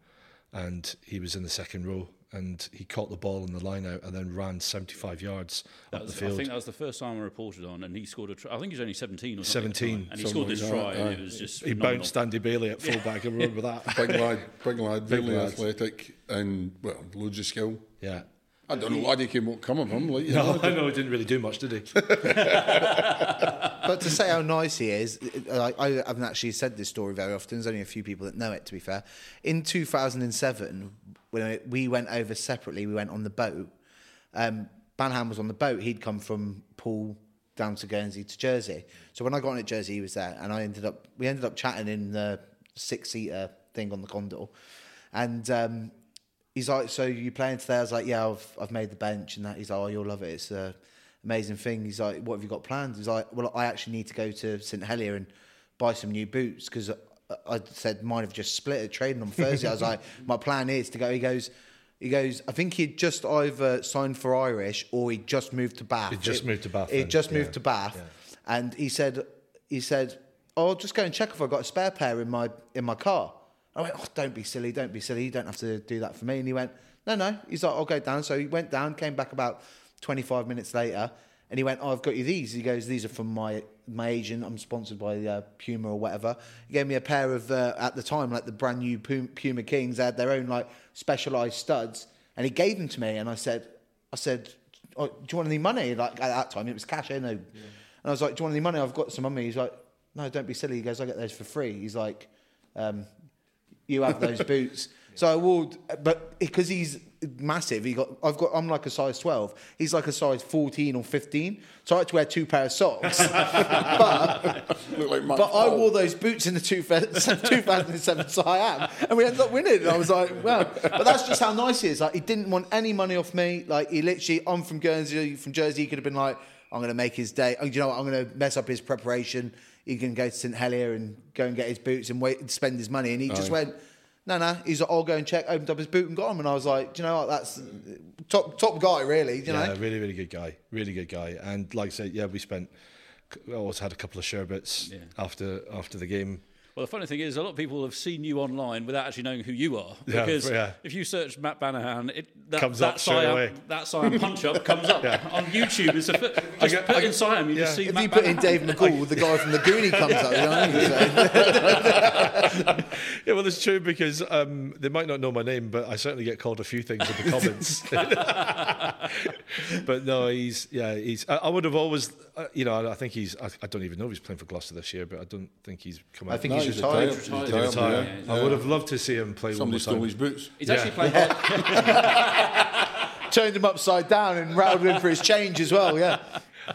and he was in the second row and he caught the ball in the line out and then ran 75 yards
That
up
was,
the field.
I think that was the first time I reported on, and he scored a try. I think he was only 17 or something. at
17,
and he scored this try,
that,
and it was just
he
phenomenal.
bounced Andy Bailey at fullback. I remember that.
Big lad, big lad, [laughs]
Big
really
lads.
athletic, and well, loads of skill.
Yeah.
I don't know why they came what come of him. Like,
No,
know,
I know he didn't really do much, did he? [laughs]
but to say how nice he is, I, I haven't actually said this story very often. There's only a few people that know it, to be fair. In 2007, when we went over separately, we went on the boat. Um, Banahan was on the boat. He'd come from Poole down to Guernsey to Jersey. So when I got on at Jersey, he was there, and I ended up we ended up chatting in the six seater thing on the Condor, and um, he's like, so you playing today? I was like, yeah, I've I've made the bench and that. He's like, oh, you'll love it. It's a amazing thing. He's like, what have you got planned? He's like, well, I actually need to go to St Helier and buy some new boots because I said mine have just split at trading on Thursday. I was like, [laughs] my plan is to go. He goes. He goes. I think he'd just either signed for Irish or he just moved to Bath.
He'd just
It-
moved to Bath
He just moved
yeah,
to Bath, and he said, he said, oh, I'll just go and check if I got a spare pair in my in my car. I went, oh, don't be silly, don't be silly. You don't have to do that for me. And he went, no, no. He's like, I'll go down. So he went down, came back about 25 minutes later, and he went, oh, I've got you these. He goes, these are from my my agent. I'm sponsored by uh, Puma or whatever. He gave me a pair of uh, at the time like the brand new Puma, Kings. They had their own like specialized studs, and he gave them to me. And I said, I said, oh, do you want any money? Like at that time, it was cash, eh? No. And I was like, do you want any money? I've got some money. He's like, no, don't be silly. He goes, I get those for free. He's like, um, you have those [laughs] boots. So I would, but because he's massive, he got. I've got. I'm like a size 12. He's like a size 14 or 15. So I had to wear two pair of socks. [laughs] but
Look like
but I wore those boots in the two, [laughs] 2007 Siam, and we ended up winning. And I was like, well, but that's just how nice he is. Like he didn't want any money off me. Like he literally, I'm from Guernsey, from Jersey. He could have been like, I'm going to make his day. Oh, you know what? I'm going to mess up his preparation. He can go to St Helier and go and get his boots and wait and spend his money. And he just went, no, no. He's like, I'll go and check. Opened up his boot and got him. And I was like, do you know what? That's top top guy, really. You
yeah,
know.
really, really good guy. Really good guy. And like I said, yeah, we spent. I always had a couple of sherbets
Yeah.
after after the game.
Well, the funny thing is, a lot of people have seen you online without actually knowing who you are. Because
yeah.
if you search Matt Banahan, it that,
Comes
that
up straight
Siam,
away.
That Siam punch up [laughs] comes up on YouTube. It's a, fi- just
get-
put
I
in Siam, you just see
If
Matt
you put in Dave McCall, the guy from the Goonie comes up. You know what I mean? So- [laughs]
Yeah, well, it's true because um, they might not know my name, but I certainly get called a few things in the comments. [laughs] but no, he's yeah, he's. I, I would have always, uh, you know, I, I think he's. I, I don't even know if he's playing for Gloucester this year, but I don't think he's come out.
I think
No,
he's
he's
retired.
retired. He's
Retired.
retired,
Retire.
yeah.
I would have loved to see him play
Somebody
one more
stole his boots.
He's
Yeah.
actually playing. [laughs] [laughs]
Turned him upside down and rattled him for his change as well. Yeah.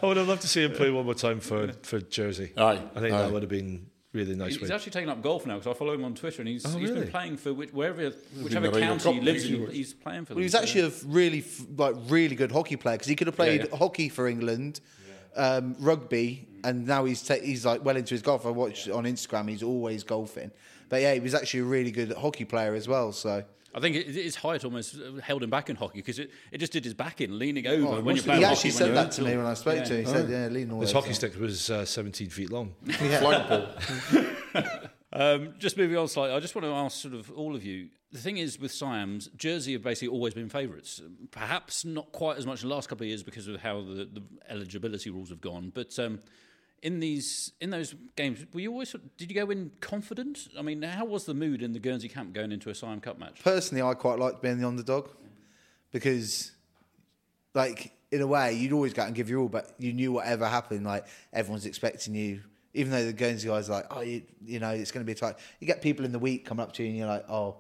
I would have loved to see him play one more time for for Jersey.
Aye,
I think
aye.
that would have been really nice.
He's
win.
actually taken up golf now because I follow him on Twitter and he's,
Oh,
he's been playing for which, wherever, whichever county he lives in. He's playing for.
Well, he was
so,
actually a really, like, really good hockey player because he could have played
yeah.
hockey for England, um, rugby, and now he's ta- he's like well into his golf. I watched on Instagram; he's always golfing. But yeah, he was actually a really good hockey player as well. So
I think his height almost held him back in hockey because it, it just did his back in, leaning over when you're playing
he actually
when
said
you're
that to me when I spoke to him. He said, "Yeah, lean all
His
over."
hockey stick was uh, 17 feet long. [laughs]
Flagpole. [laughs]
Um, just moving on slightly, I just want to ask sort of all of you. The thing is with Siams, Jersey have basically always been favourites. Perhaps not quite as much in the last couple of years because of how the, the eligibility rules have gone. But um, in these in those games, were you always did you go in confident? I mean, how was the mood in the Guernsey camp going into a Siam Cup match?
personally, I quite liked being the underdog because, like, in a way, you'd always go out and give your all, but you knew whatever happened, like, everyone's expecting you. Even though the Guernsey guys are like, oh, you, you know, it's going to be a tight. You get people in the week come up to you and you're like, oh,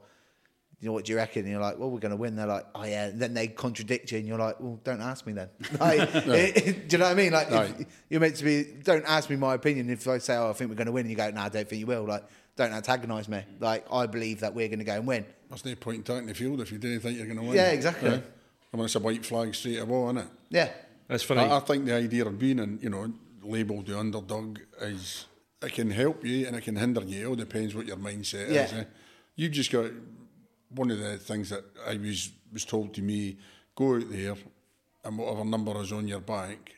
you know, what do you reckon? And you're like, well, we're going to win. They're like, oh, yeah. And then they contradict you and you're like, well, don't ask me then. [laughs] Like, [laughs] do you know what I mean? Like,
Right.
if you're meant to be, don't ask me my opinion. If I say, oh, I think we're going to win, and you go, no, I don't think you will. Like, don't antagonise me. Like, I believe that we're going to go and win.
There's no point in taking the field if you didn't think you're going to win.
Yeah, exactly.
I mean, it's a white flag straight away, isn't it?
Yeah.
That's funny.
I, I think the idea of being, in, you know, labelled the underdog is it can help you and it can hinder you. It all depends what your mindset
Yeah.
is. Eh? You just got one of the things that I was was told to me: go out there and whatever number is on your back,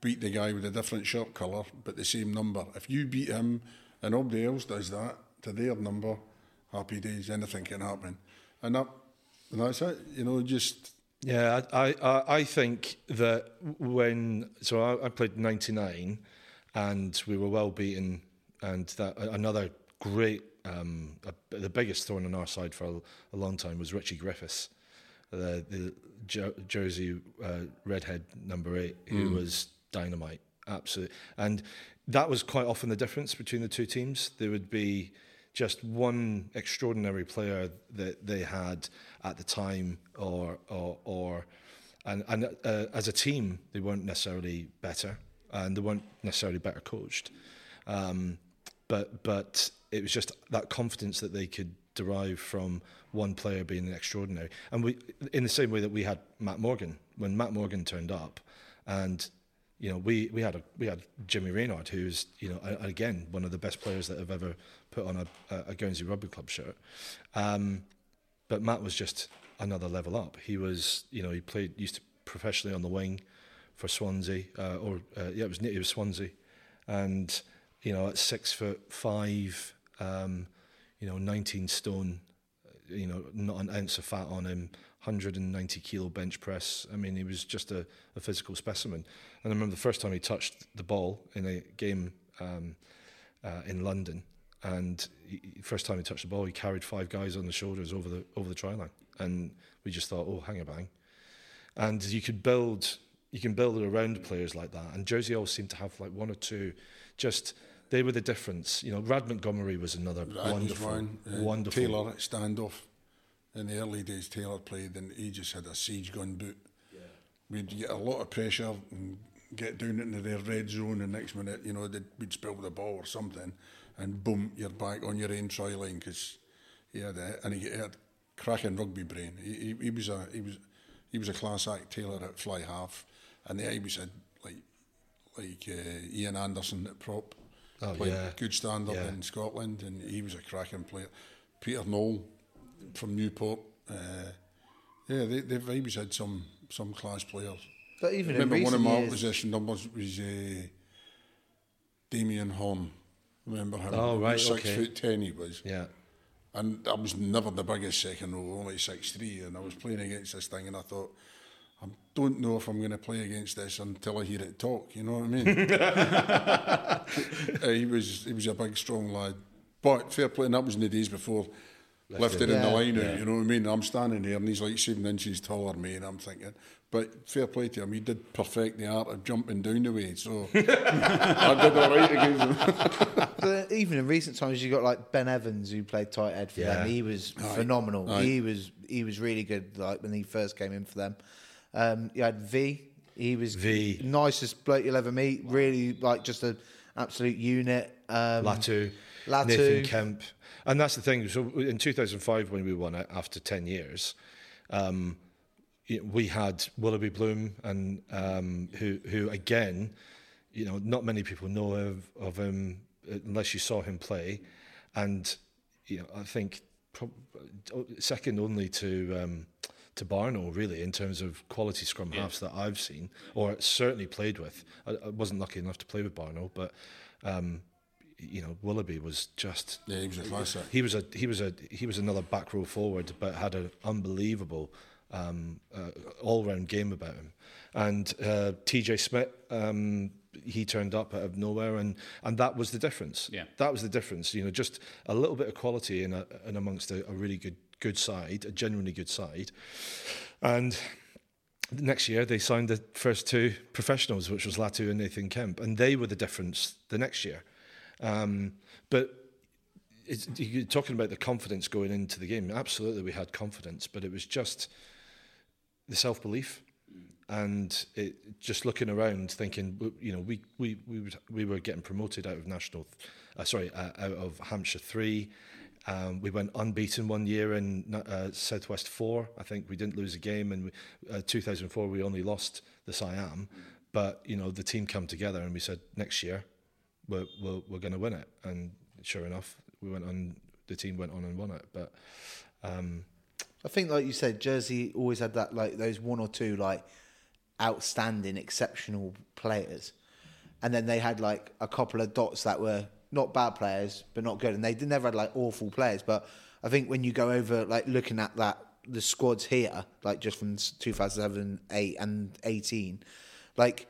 beat the guy with a different shirt colour but the same number. If you beat him and nobody else does that to their number, happy days. Anything can happen, and that and that's it. You know, just.
Yeah, I, I, I think that when so I, I played '99, and we were well beaten, and that another great, um, a, the biggest thorn on our side for a, a long time was Richie Griffiths, the the Jer- Jersey uh, redhead number eight, who was dynamite, absolute, and that was quite often the difference between the two teams. There would be just one extraordinary player that they had at the time, or or, or and and uh, as a team they weren't necessarily better, and they weren't necessarily better coached, um, but but it was just that confidence that they could derive from one player being extraordinary. And we, in the same way that we had Matt Morgan, when Matt Morgan turned up, and you know, we, we had a we had Jimmy Reynard, who's you know a, again one of the best players that have ever put on a, a Guernsey Rugby Club shirt. Um, but Matt was just another level up. He was you know he played used to professionally on the wing for Swansea, uh, or uh, yeah, it was it was Swansea, and you know at six foot five, um, you know, nineteen stone, you know, not an ounce of fat on him, 190 kilo bench press. I mean, he was just a, a physical specimen. And I remember the first time he touched the ball in a game um, uh, in London, and he, first time he touched the ball, he carried five guys on the shoulders over the over the try line, and we just thought, oh, hang a bang. And you could build you can build it around players like that. And Jersey always seemed to have like one or two, just they were the difference. You know, Rad Montgomery was another
Rad
wonderful,
one. Uh,
wonderful.
Taylor standoff. In the early days, Taylor played, and he just had a siege gun boot. Yeah. We'd get a lot of pressure and get down into their red zone, and next minute, you know, they'd, we'd spill the ball or something, and boom, you're back on your own try line because he had a, and he had cracking rugby brain. He, he, he was a he was he was a class act Taylor at fly half, and the Ibis had like like uh, Ian Anderson at prop.
Oh,
played
yeah.
good stand up
Yeah.
in Scotland, and he was a cracking player. Peter Knoll from Newport. Uh, yeah, they, they've Ibis had some some class players.
But even
Remember
in
one of my
years,
opposition numbers was uh, Damien Horn. Remember him?
Oh,
He was
right,
six
okay.
foot ten he was.
Yeah.
And I was never the biggest second row, only six three, and I was playing against this thing, and I thought, I don't know if I'm going to play against this until I hear it talk. You know what I mean? [laughs] [laughs] Uh, he was he was a big, strong lad, but fair play. And that was in the days before lifted in the
Yeah.
line out. You know what I mean? I'm standing there, and he's like seven inches taller than me, and I'm thinking. But fair play to him, he did perfect the art of jumping down the way, so [laughs] I did all right against him. [laughs]
But even in recent times, you got like Ben Evans who played tight end for
Yeah.
them. He was phenomenal.
Aye.
He was he was really good. Like when he first came in for them. Um, you had V. He was
V.
nicest bloke you'll ever meet. Really like just an absolute unit. Um,
Latu,
Latu.
Nathan Kemp, and that's the thing. So in 2005, when we won it after 10 years, um, we had Willoughby Bloom, and um, who, who again, you know, not many people know of, of him unless you saw him play, and you know, I think second only to. Um, to Barno, really, in terms of quality scrum halves that I've seen, or certainly played with. I, I wasn't lucky enough to play with Barno, but um, you know, Willoughby was just
Yeah, he was a classic.
he was a he was a he was another back row forward, but had an unbelievable um, uh, all round game about him. And uh, TJ Smith, um, he turned up out of nowhere, and and that was the difference.
Yeah.
that was the difference. You know, just a little bit of quality in a, in amongst a, a really good good side, a genuinely good side, and. Next year, they signed the first two professionals, which was Latu and Nathan Kemp, and they were the difference the next year. Um, but you're talking about the confidence going into the game. Absolutely, we had confidence, but it was just the self belief and it, just looking around, thinking, you know, we we we, would, we were getting promoted out of national, uh, sorry, uh, out of Hampshire three. Um, we went unbeaten one year in uh, Southwest four. I think we didn't lose a game, and we, uh, 2004 we only lost the Siam. But you know, the team come together, and we said next year we're we're, we're going to win it. And sure enough, we went on. The team went on and won it. But um,
I think, like you said, Jersey always had that like those one or two like outstanding, exceptional players, and then they had like a couple of dots that were not bad players but not good, and they never had like awful players. But I think when you go over like looking at that the squads here, like just from 2007, 8 and 18, like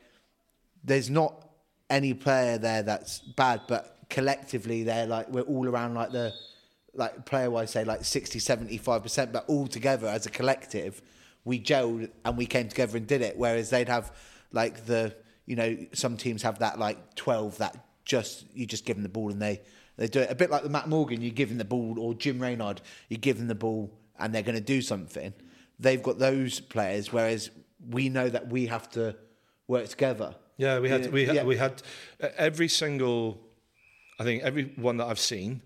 there's not any player there that's bad, but collectively they're like we're all around like the like player wise say like 60 75 percent but all together as a collective we gelled and we came together and did it. Whereas they'd have like the you know some teams have that like 12 that just you just give them the ball and they they do it. A bit like the Matt Morgan you give them the ball or Jim Reynard you give them the ball and they're going to do something. They've got those players whereas we know that we have to work together
Yeah, we had
Yeah,
we had,
yeah.
we had uh, every single. I think every one that I've seen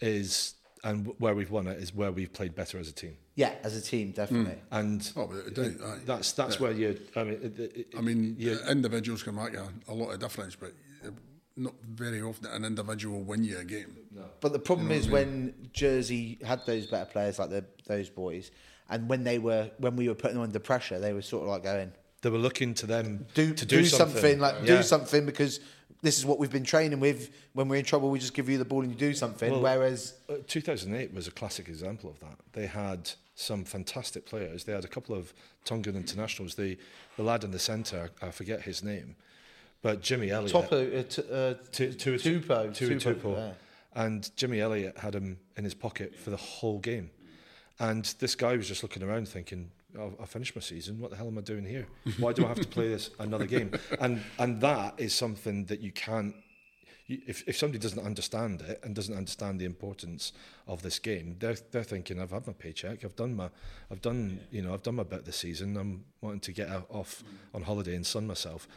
is and where we've won it is where we've played better as a team.
Yeah, as a team, definitely.
And
Oh, but it did, aye.
that's that's where you. I mean, it, it,
I mean,
you,
individuals can make a, a lot of difference, but uh, not very often an individual win you a game.
But the problem is when Jersey had those better players like the, those boys, and when they were when we were putting them under pressure, they were sort of like going
they were looking to them
do
to
do,
do,
something, like
Yeah.
do something because this is what we've been training with. When we're in trouble, we just give you the ball and you do something.
Well,
Whereas
Uh, 2008 was a classic example of that. They had some fantastic players. They had a couple of Tongan internationals. The the lad in the centre, I forget his name, but Jimmy Elliott.
Topo, uh, t- uh,
Tu-
Tupo,
Tu-
Tupo,
Tupo.
yeah.
And Jimmy Elliott had him in his pocket for the whole game. And this guy was just looking around thinking, I finished my season. What the hell am I doing here? Why do I have to play this another game? And and that is something that you can't. you- If, if somebody doesn't understand it and doesn't understand the importance of this game, they're they're thinking, I've had my paycheck, I've done my, I've done you know, I've done my bit this season. I'm wanting to get off on holiday and sun myself.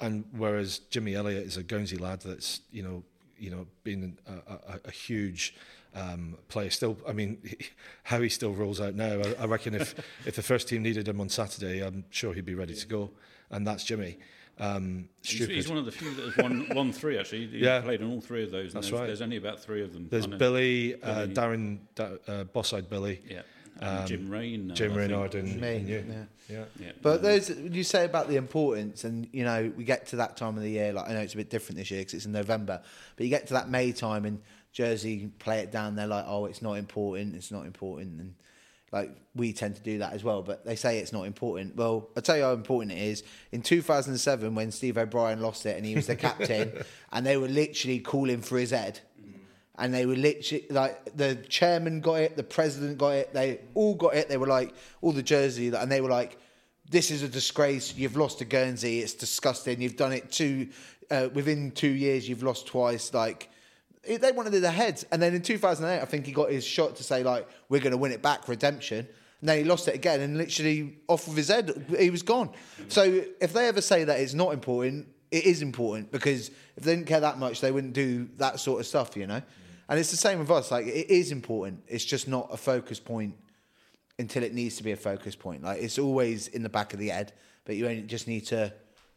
And whereas Jimmy Elliott is a Guernsey lad that's you know you know been a, a, a huge um, player. Still, I mean, [laughs] how he still rolls out now. I, I reckon if [laughs] if the first team needed him on Saturday, I'm sure he'd be ready to go. And that's Jimmy. Um,
He's,
stupid.
he's one of the few that has won, won three, actually. He
Yeah.
played in all three of those.
That's
there's,
right.
There's only about three of them.
There's Billy, uh,
Billy.
Darren, da, uh, Bosside Billy,
Yeah. And Jim um, Rain.
Jim
I think.
Reynard, and,
Me,
and you.
yeah.
yeah.
Yeah.
But those you say about the importance, and you know we get to that time of the year. Like I know it's a bit different this year because it's in November, but you get to that May time and Jersey play it down. They're like, oh, it's not important. It's not important, and like we tend to do that as well. But they say it's not important. Well, I will tell you how important it is. In 2007, when Steve O'Brien lost it and he was the captain, [laughs] and they were literally calling for his head. And they were literally like the chairman got it, the president got it, they all got it. They were like all the jersey, and they were like, "This is a disgrace. You've lost to Guernsey. It's disgusting. You've done it two uh, within two years. You've lost twice. Like it, they wanted their heads. And then in 2008, I think he got his shot to say like, "We're going to win it back, redemption." And then he lost it again, and literally off with his head, he was gone. So if they ever say that it's not important, it is important because if they didn't care that much, they wouldn't do that sort of stuff, you know. And it's the same with us. Like it is important. It's just not a focus point until it needs to be a focus point. Like it's always in the back of the head, but you only just need to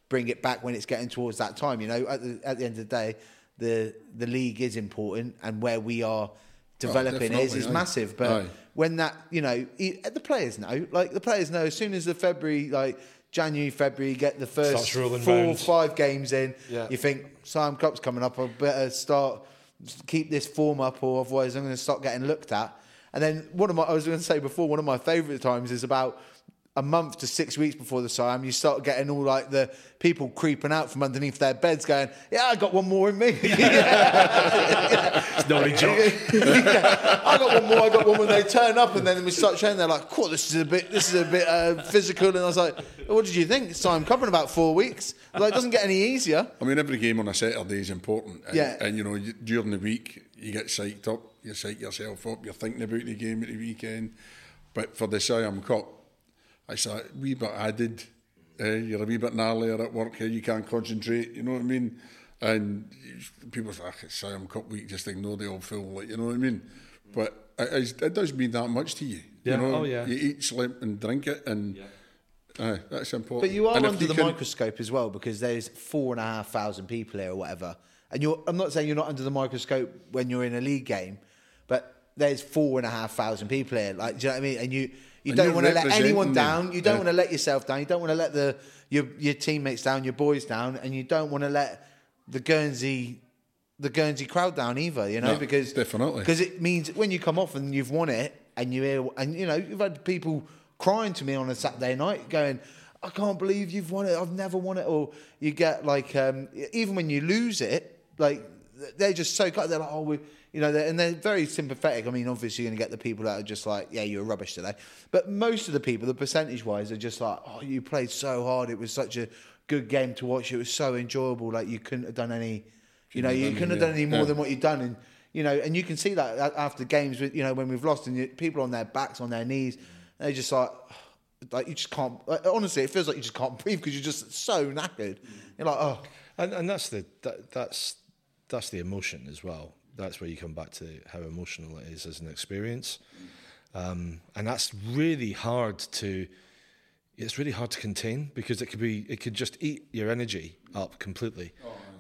bring it back when it's getting towards that time. You know, at the at the end of the day, the the league is important, and where we are oh, developing is is massive. But
Aye.
when that, you know, the players know. Like the players know as soon as the February, like January, February, get the first four,
round.
five games in.
Yeah.
You think Siam Cup's coming up. I better start keep this form up, or otherwise I'm going to start getting looked at. And then one of my, I was going to say before, one of my favourite times is about a month to six weeks before the Siam. You start getting all like the people creeping out from underneath their beds, going, "Yeah, I got one more in me." [laughs] [laughs]
It's not a joke. [laughs]
Yeah, I got one more. I got one when they turn up, and then we start showing. They're like, "Cool, this is a bit, this is a bit uh, physical." And I was like, "What did you think?" So I'm coming about four weeks. Like, it doesn't get any easier.
I mean, every game on a Saturday is important. And,
Yeah.
And, you know, during the week, you get psyched up, you psych yourself up, you're thinking about the game at the weekend. But for the Siam Cup, it's a wee bit added. Uh, you're a wee bit gnarlier at work, here. you can't concentrate, you know what I mean? And people say, "Ah, it's Siam Cup week, just ignore the old fool, like, you know what I mean? But it, is- it does mean that much to you.
Yeah,
You know,
oh, yeah.
You eat, sleep, and drink it, and aye, that's important.
But you are
And
under
you
the
can-
microscope as well because there's four and a half thousand people here or whatever. And you're, I'm not saying you're not under the microscope when you're in a league game, but there's four and a half thousand people here. Like, do you know what I mean? And you, you
And
don't want to let anyone down. You don't
Yeah.
want to let yourself down. You don't want to let the your your teammates down, your boys down, and you don't want to let the Guernsey the Guernsey crowd down either. You know,
No,
because
definitely.
because it means when you come off and you've won it, and you hear, and you know, you've had people crying to me on a Saturday night, going, "I can't believe you've won it. I've never won it." Or you get like, um, even when you lose it, like they're just so cut. They're like, "Oh, we," you know, they're, and they're very sympathetic. I mean, obviously, you're going to get the people that are just like, "Yeah, you were rubbish today," but most of the people, the percentage wise, are just like, "Oh, you played so hard. It was such a good game to watch. It was so enjoyable. Like you couldn't have done any." You know, you couldn't have done any more
yeah.
than what you've done, and you know, and you can see that after games. with You know, when we've lost, and you, people on their backs, on their knees, they're just like, [sighs] like you just can't. Like, honestly, it feels like you just can't [laughs] breathe because you're just so knackered. You're like, oh,
And and that's the that, that's that's the emotion as well. That's where you come back to how emotional it is as an experience, um, and that's really hard to. It's really hard to contain because it could be it could just eat your energy up completely,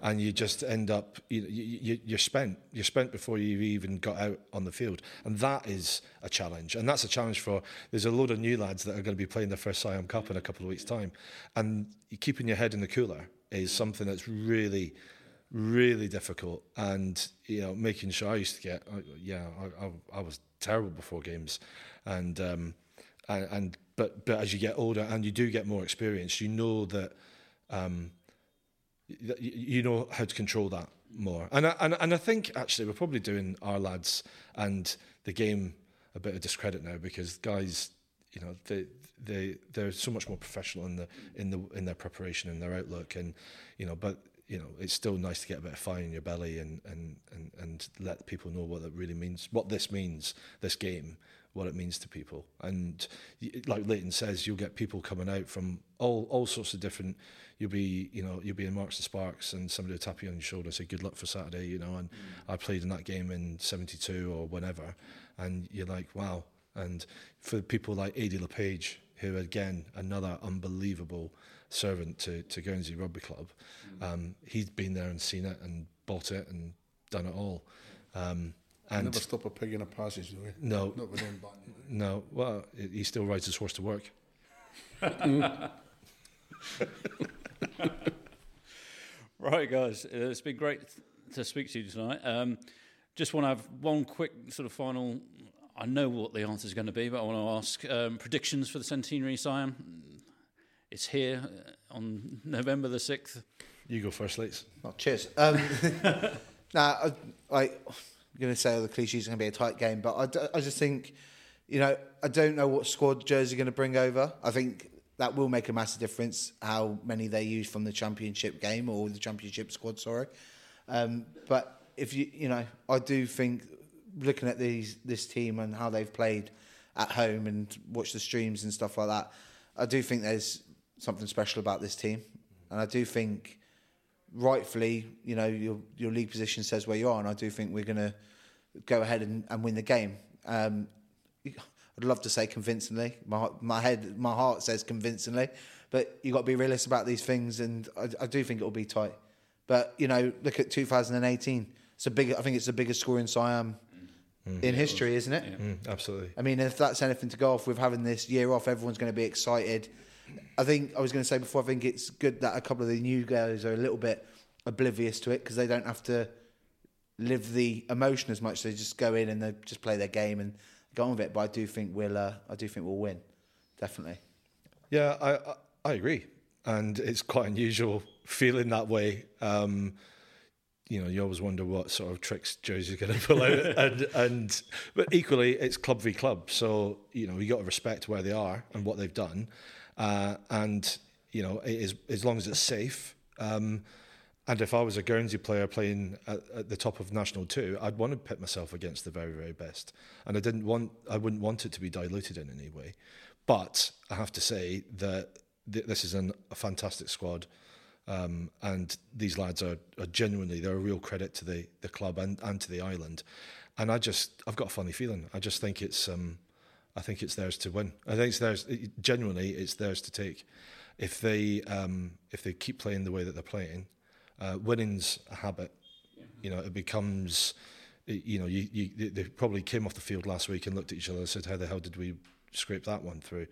and you just end up you, you, you're spent you're spent before you even got out on the field, and that is a challenge, and that's a challenge for there's a load of new lads that are going to be playing their first Siam Cup in a couple of weeks' time, and keeping your head in the cooler is something that's really really difficult and you know making sure I used to get yeah I, I, I was terrible before games. And um and, and but but as you get older and you do get more experience you know that um you know how to control that more. And I, and and I think actually we're probably doing our lads and the game a bit of discredit now because guys you know they they they're so much more professional in the in the in their preparation and their outlook and you know but you know it's still nice to get a bit of fire in your belly and and and and let people know what it really means what this means this game what it means to people. And like Leighton says you'll get people coming out from all all sorts of different you'll be you know you'll be in Marks and Sparks and somebody will tap you on your shoulder and say good luck for Saturday you know and mm. I played in that game in 72 or whenever and you're like wow. And for people like Adi LePage, who again another unbelievable servant to, to Guernsey Rugby Club, um, he's been there and seen it and bought it and done it all. Um, and
Never stop a pig in a passage, though. eh?
no,
Not with them batting.
no, well, he still rides his horse to work. [laughs]
Right, guys, uh, it's been great to speak to you tonight. Um, just want to have one quick sort of final. I know what the answer is going to be, but I want to ask um, predictions for the centenary Siam. It's here uh, on November the sixth.
You go first, Leeds.
Oh, cheers. Um, [laughs] nah, I, I, I'm going to say all the cliches are going to be a tight game, but I, d- I just think, you know, I don't know what squad Jersey going to bring over. I think that will make a massive difference how many they use from the championship game or the championship squad. Sorry, um, but if you, you know, I do think looking at these this team and how they've played at home and watch the streams and stuff like that, I do think there's something special about this team, and I do think rightfully, you know, your your league position says where you are, and I do think we're going to go ahead and, and win the game. Um, I'd love to say convincingly. My my head, my heart says convincingly, but you got to be realistic about these things, and I, I do think it will be tight. But you know, look at 2018. It's a big. I think it's the biggest score in Siam in history, isn't it?
Mm, absolutely.
I mean, if that's anything to go off with having this year off, everyone's going to be excited. I think I was going to say before. I think it's good that a couple of the new guys are a little bit oblivious to it because they don't have to live the emotion as much. They just go in and they just play their game and go on with it. But I do think we'll. Uh, I do think we'll win. Definitely.
Yeah, I, I I agree, and it's quite unusual feeling that way. Um, you know, you always wonder what sort of tricks Jersey's going to pull out, [laughs] and and but equally, it's club v club, so you know you got to respect where they are and what they've done, uh, and you know is as long as it's safe. Um, and if I was a Guernsey player playing at, at the top of National Two, I'd want to pit myself against the very, very best, and I didn't want, I wouldn't want it to be diluted in any way. But I have to say that th- this is an, a fantastic squad, um, and these lads are, are genuinely they're a real credit to the the club and, and to the island. And I just I've got a funny feeling. I just think it's um, I think it's theirs to win. I think it's theirs genuinely it's theirs to take. If they um, if they keep playing the way that they're playing, uh, winning's a habit. You know, it becomes you know, you, you they probably came off the field last week and looked at each other and said, "How the hell did we scrape that one through?"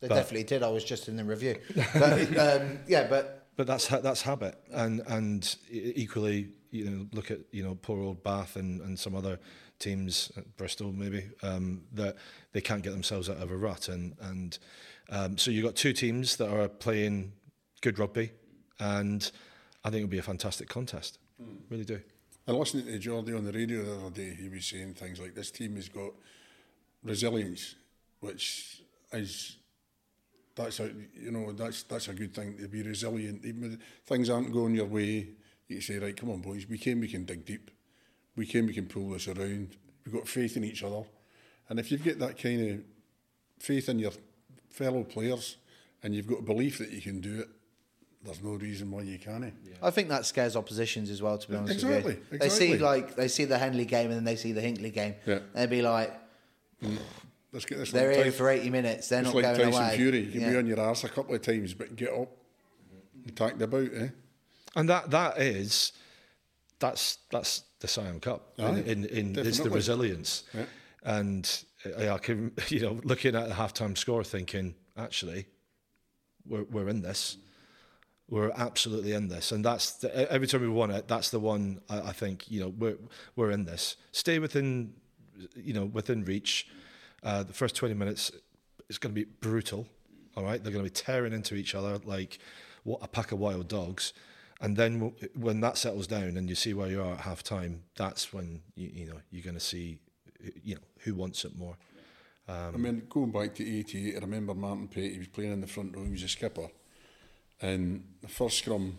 They
But-
definitely did. I was just in the review. [laughs] But, um, yeah, but
But that's that's habit, and and equally, you know, look at you know poor old Bath and, and some other teams, uh, Bristol maybe, um, that they can't get themselves out of a rut, and and um, so you've got two teams that are playing good rugby, and I think it'll be a fantastic contest, really do.
I listened to Jordy on the radio the other day. He was saying things like this team has got resilience, which is that's a you know that's that's a good thing to be resilient. Even if things aren't going your way, you can say right, come on boys, we came, we can dig deep. We came, we can pull this around. We've got faith in each other, and if you've got that kind of faith in your fellow players, and you've got a belief that you can do it, there's no reason why you can't.
I think that scares oppositions as well. To be honest
Exactly,
with you, they see like they see the Henley game and then they see the Hinckley game.
Yeah.
They'd be like,
Let's get this.
they're
like
here for eighty minutes. They're
It's
not
like
going
Tyson
away.
Fury. You can
Yeah.
be on your arse a couple of times, but get up, and tack the about, eh?
And that that is that's that's the Siam Cup.
Aye,
in, in, in it's the resilience.
Yeah.
And uh, I can [laughs] you know looking at the halftime score, thinking actually we're we're in this. We're absolutely in this, and that's the, every time we won it. That's the one I, I think you know we're we're in this. Stay within, you know, within reach. Uh, the first twenty minutes is going to be brutal. All right, they're going to be tearing into each other like what a pack of wild dogs. And then w- when that settles down and you see where you are at half time, that's when you, you know you're going to see you know who wants it more.
I mean, going back to 88, I remember Martin Pate, he was playing in the front row, he was a skipper. And the first scrum,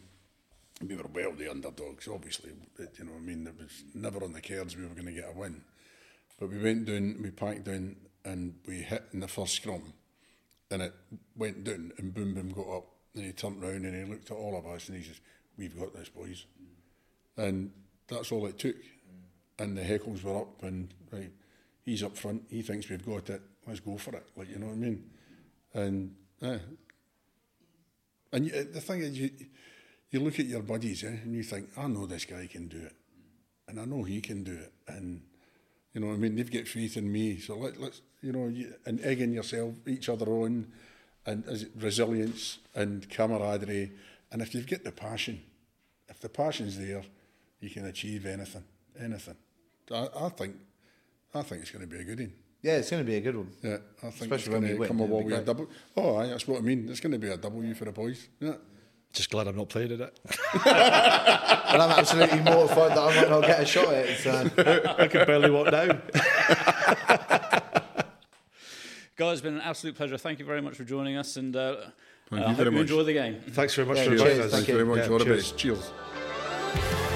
we were well the underdogs, obviously. You know, I mean, it was never on the cards we were going to get a win. But we went down, we packed down, and we hit in the first scrum. And it went down, and Boom Boom got up. And he turned round and he looked at all of us and he says, We've got this, boys. And that's all it took. And the heckles were up, and right, he's up front. He thinks we've got it. Let's go for it. Like you know what I mean? And eh. and you, the thing is, you you look at your buddies, eh, and you think, I know this guy can do it, and I know he can do it, and you know, what I mean, they've got faith in me. So let, let's, you know, you, and egging yourself, each other on, and resilience and camaraderie, and if you've got the passion, if the passion's there, you can achieve anything, anything. I, I think, I think it's going to be a good one.
Yeah, it's going to be a good one.
Yeah, I think
Especially
it's
when
going
we
to come
it'll
away with a double. Oh, aye, that's what I mean. It's going to be a W for the boys. Yeah.
Just glad I'm not playing in it. [laughs]
And I'm absolutely mortified that I might not get a shot at it. So. [laughs]
I can barely walk down. [laughs]
Guys, it's been an absolute pleasure. Thank you very much for joining us, and uh,
Thank uh,
I
you
hope
very
you
much.
enjoy the game.
Thanks very much
Yeah,
for
cheers,
inviting us.
thank
Thank you very much.
Yeah,
All the
cheers.
best. Cheers.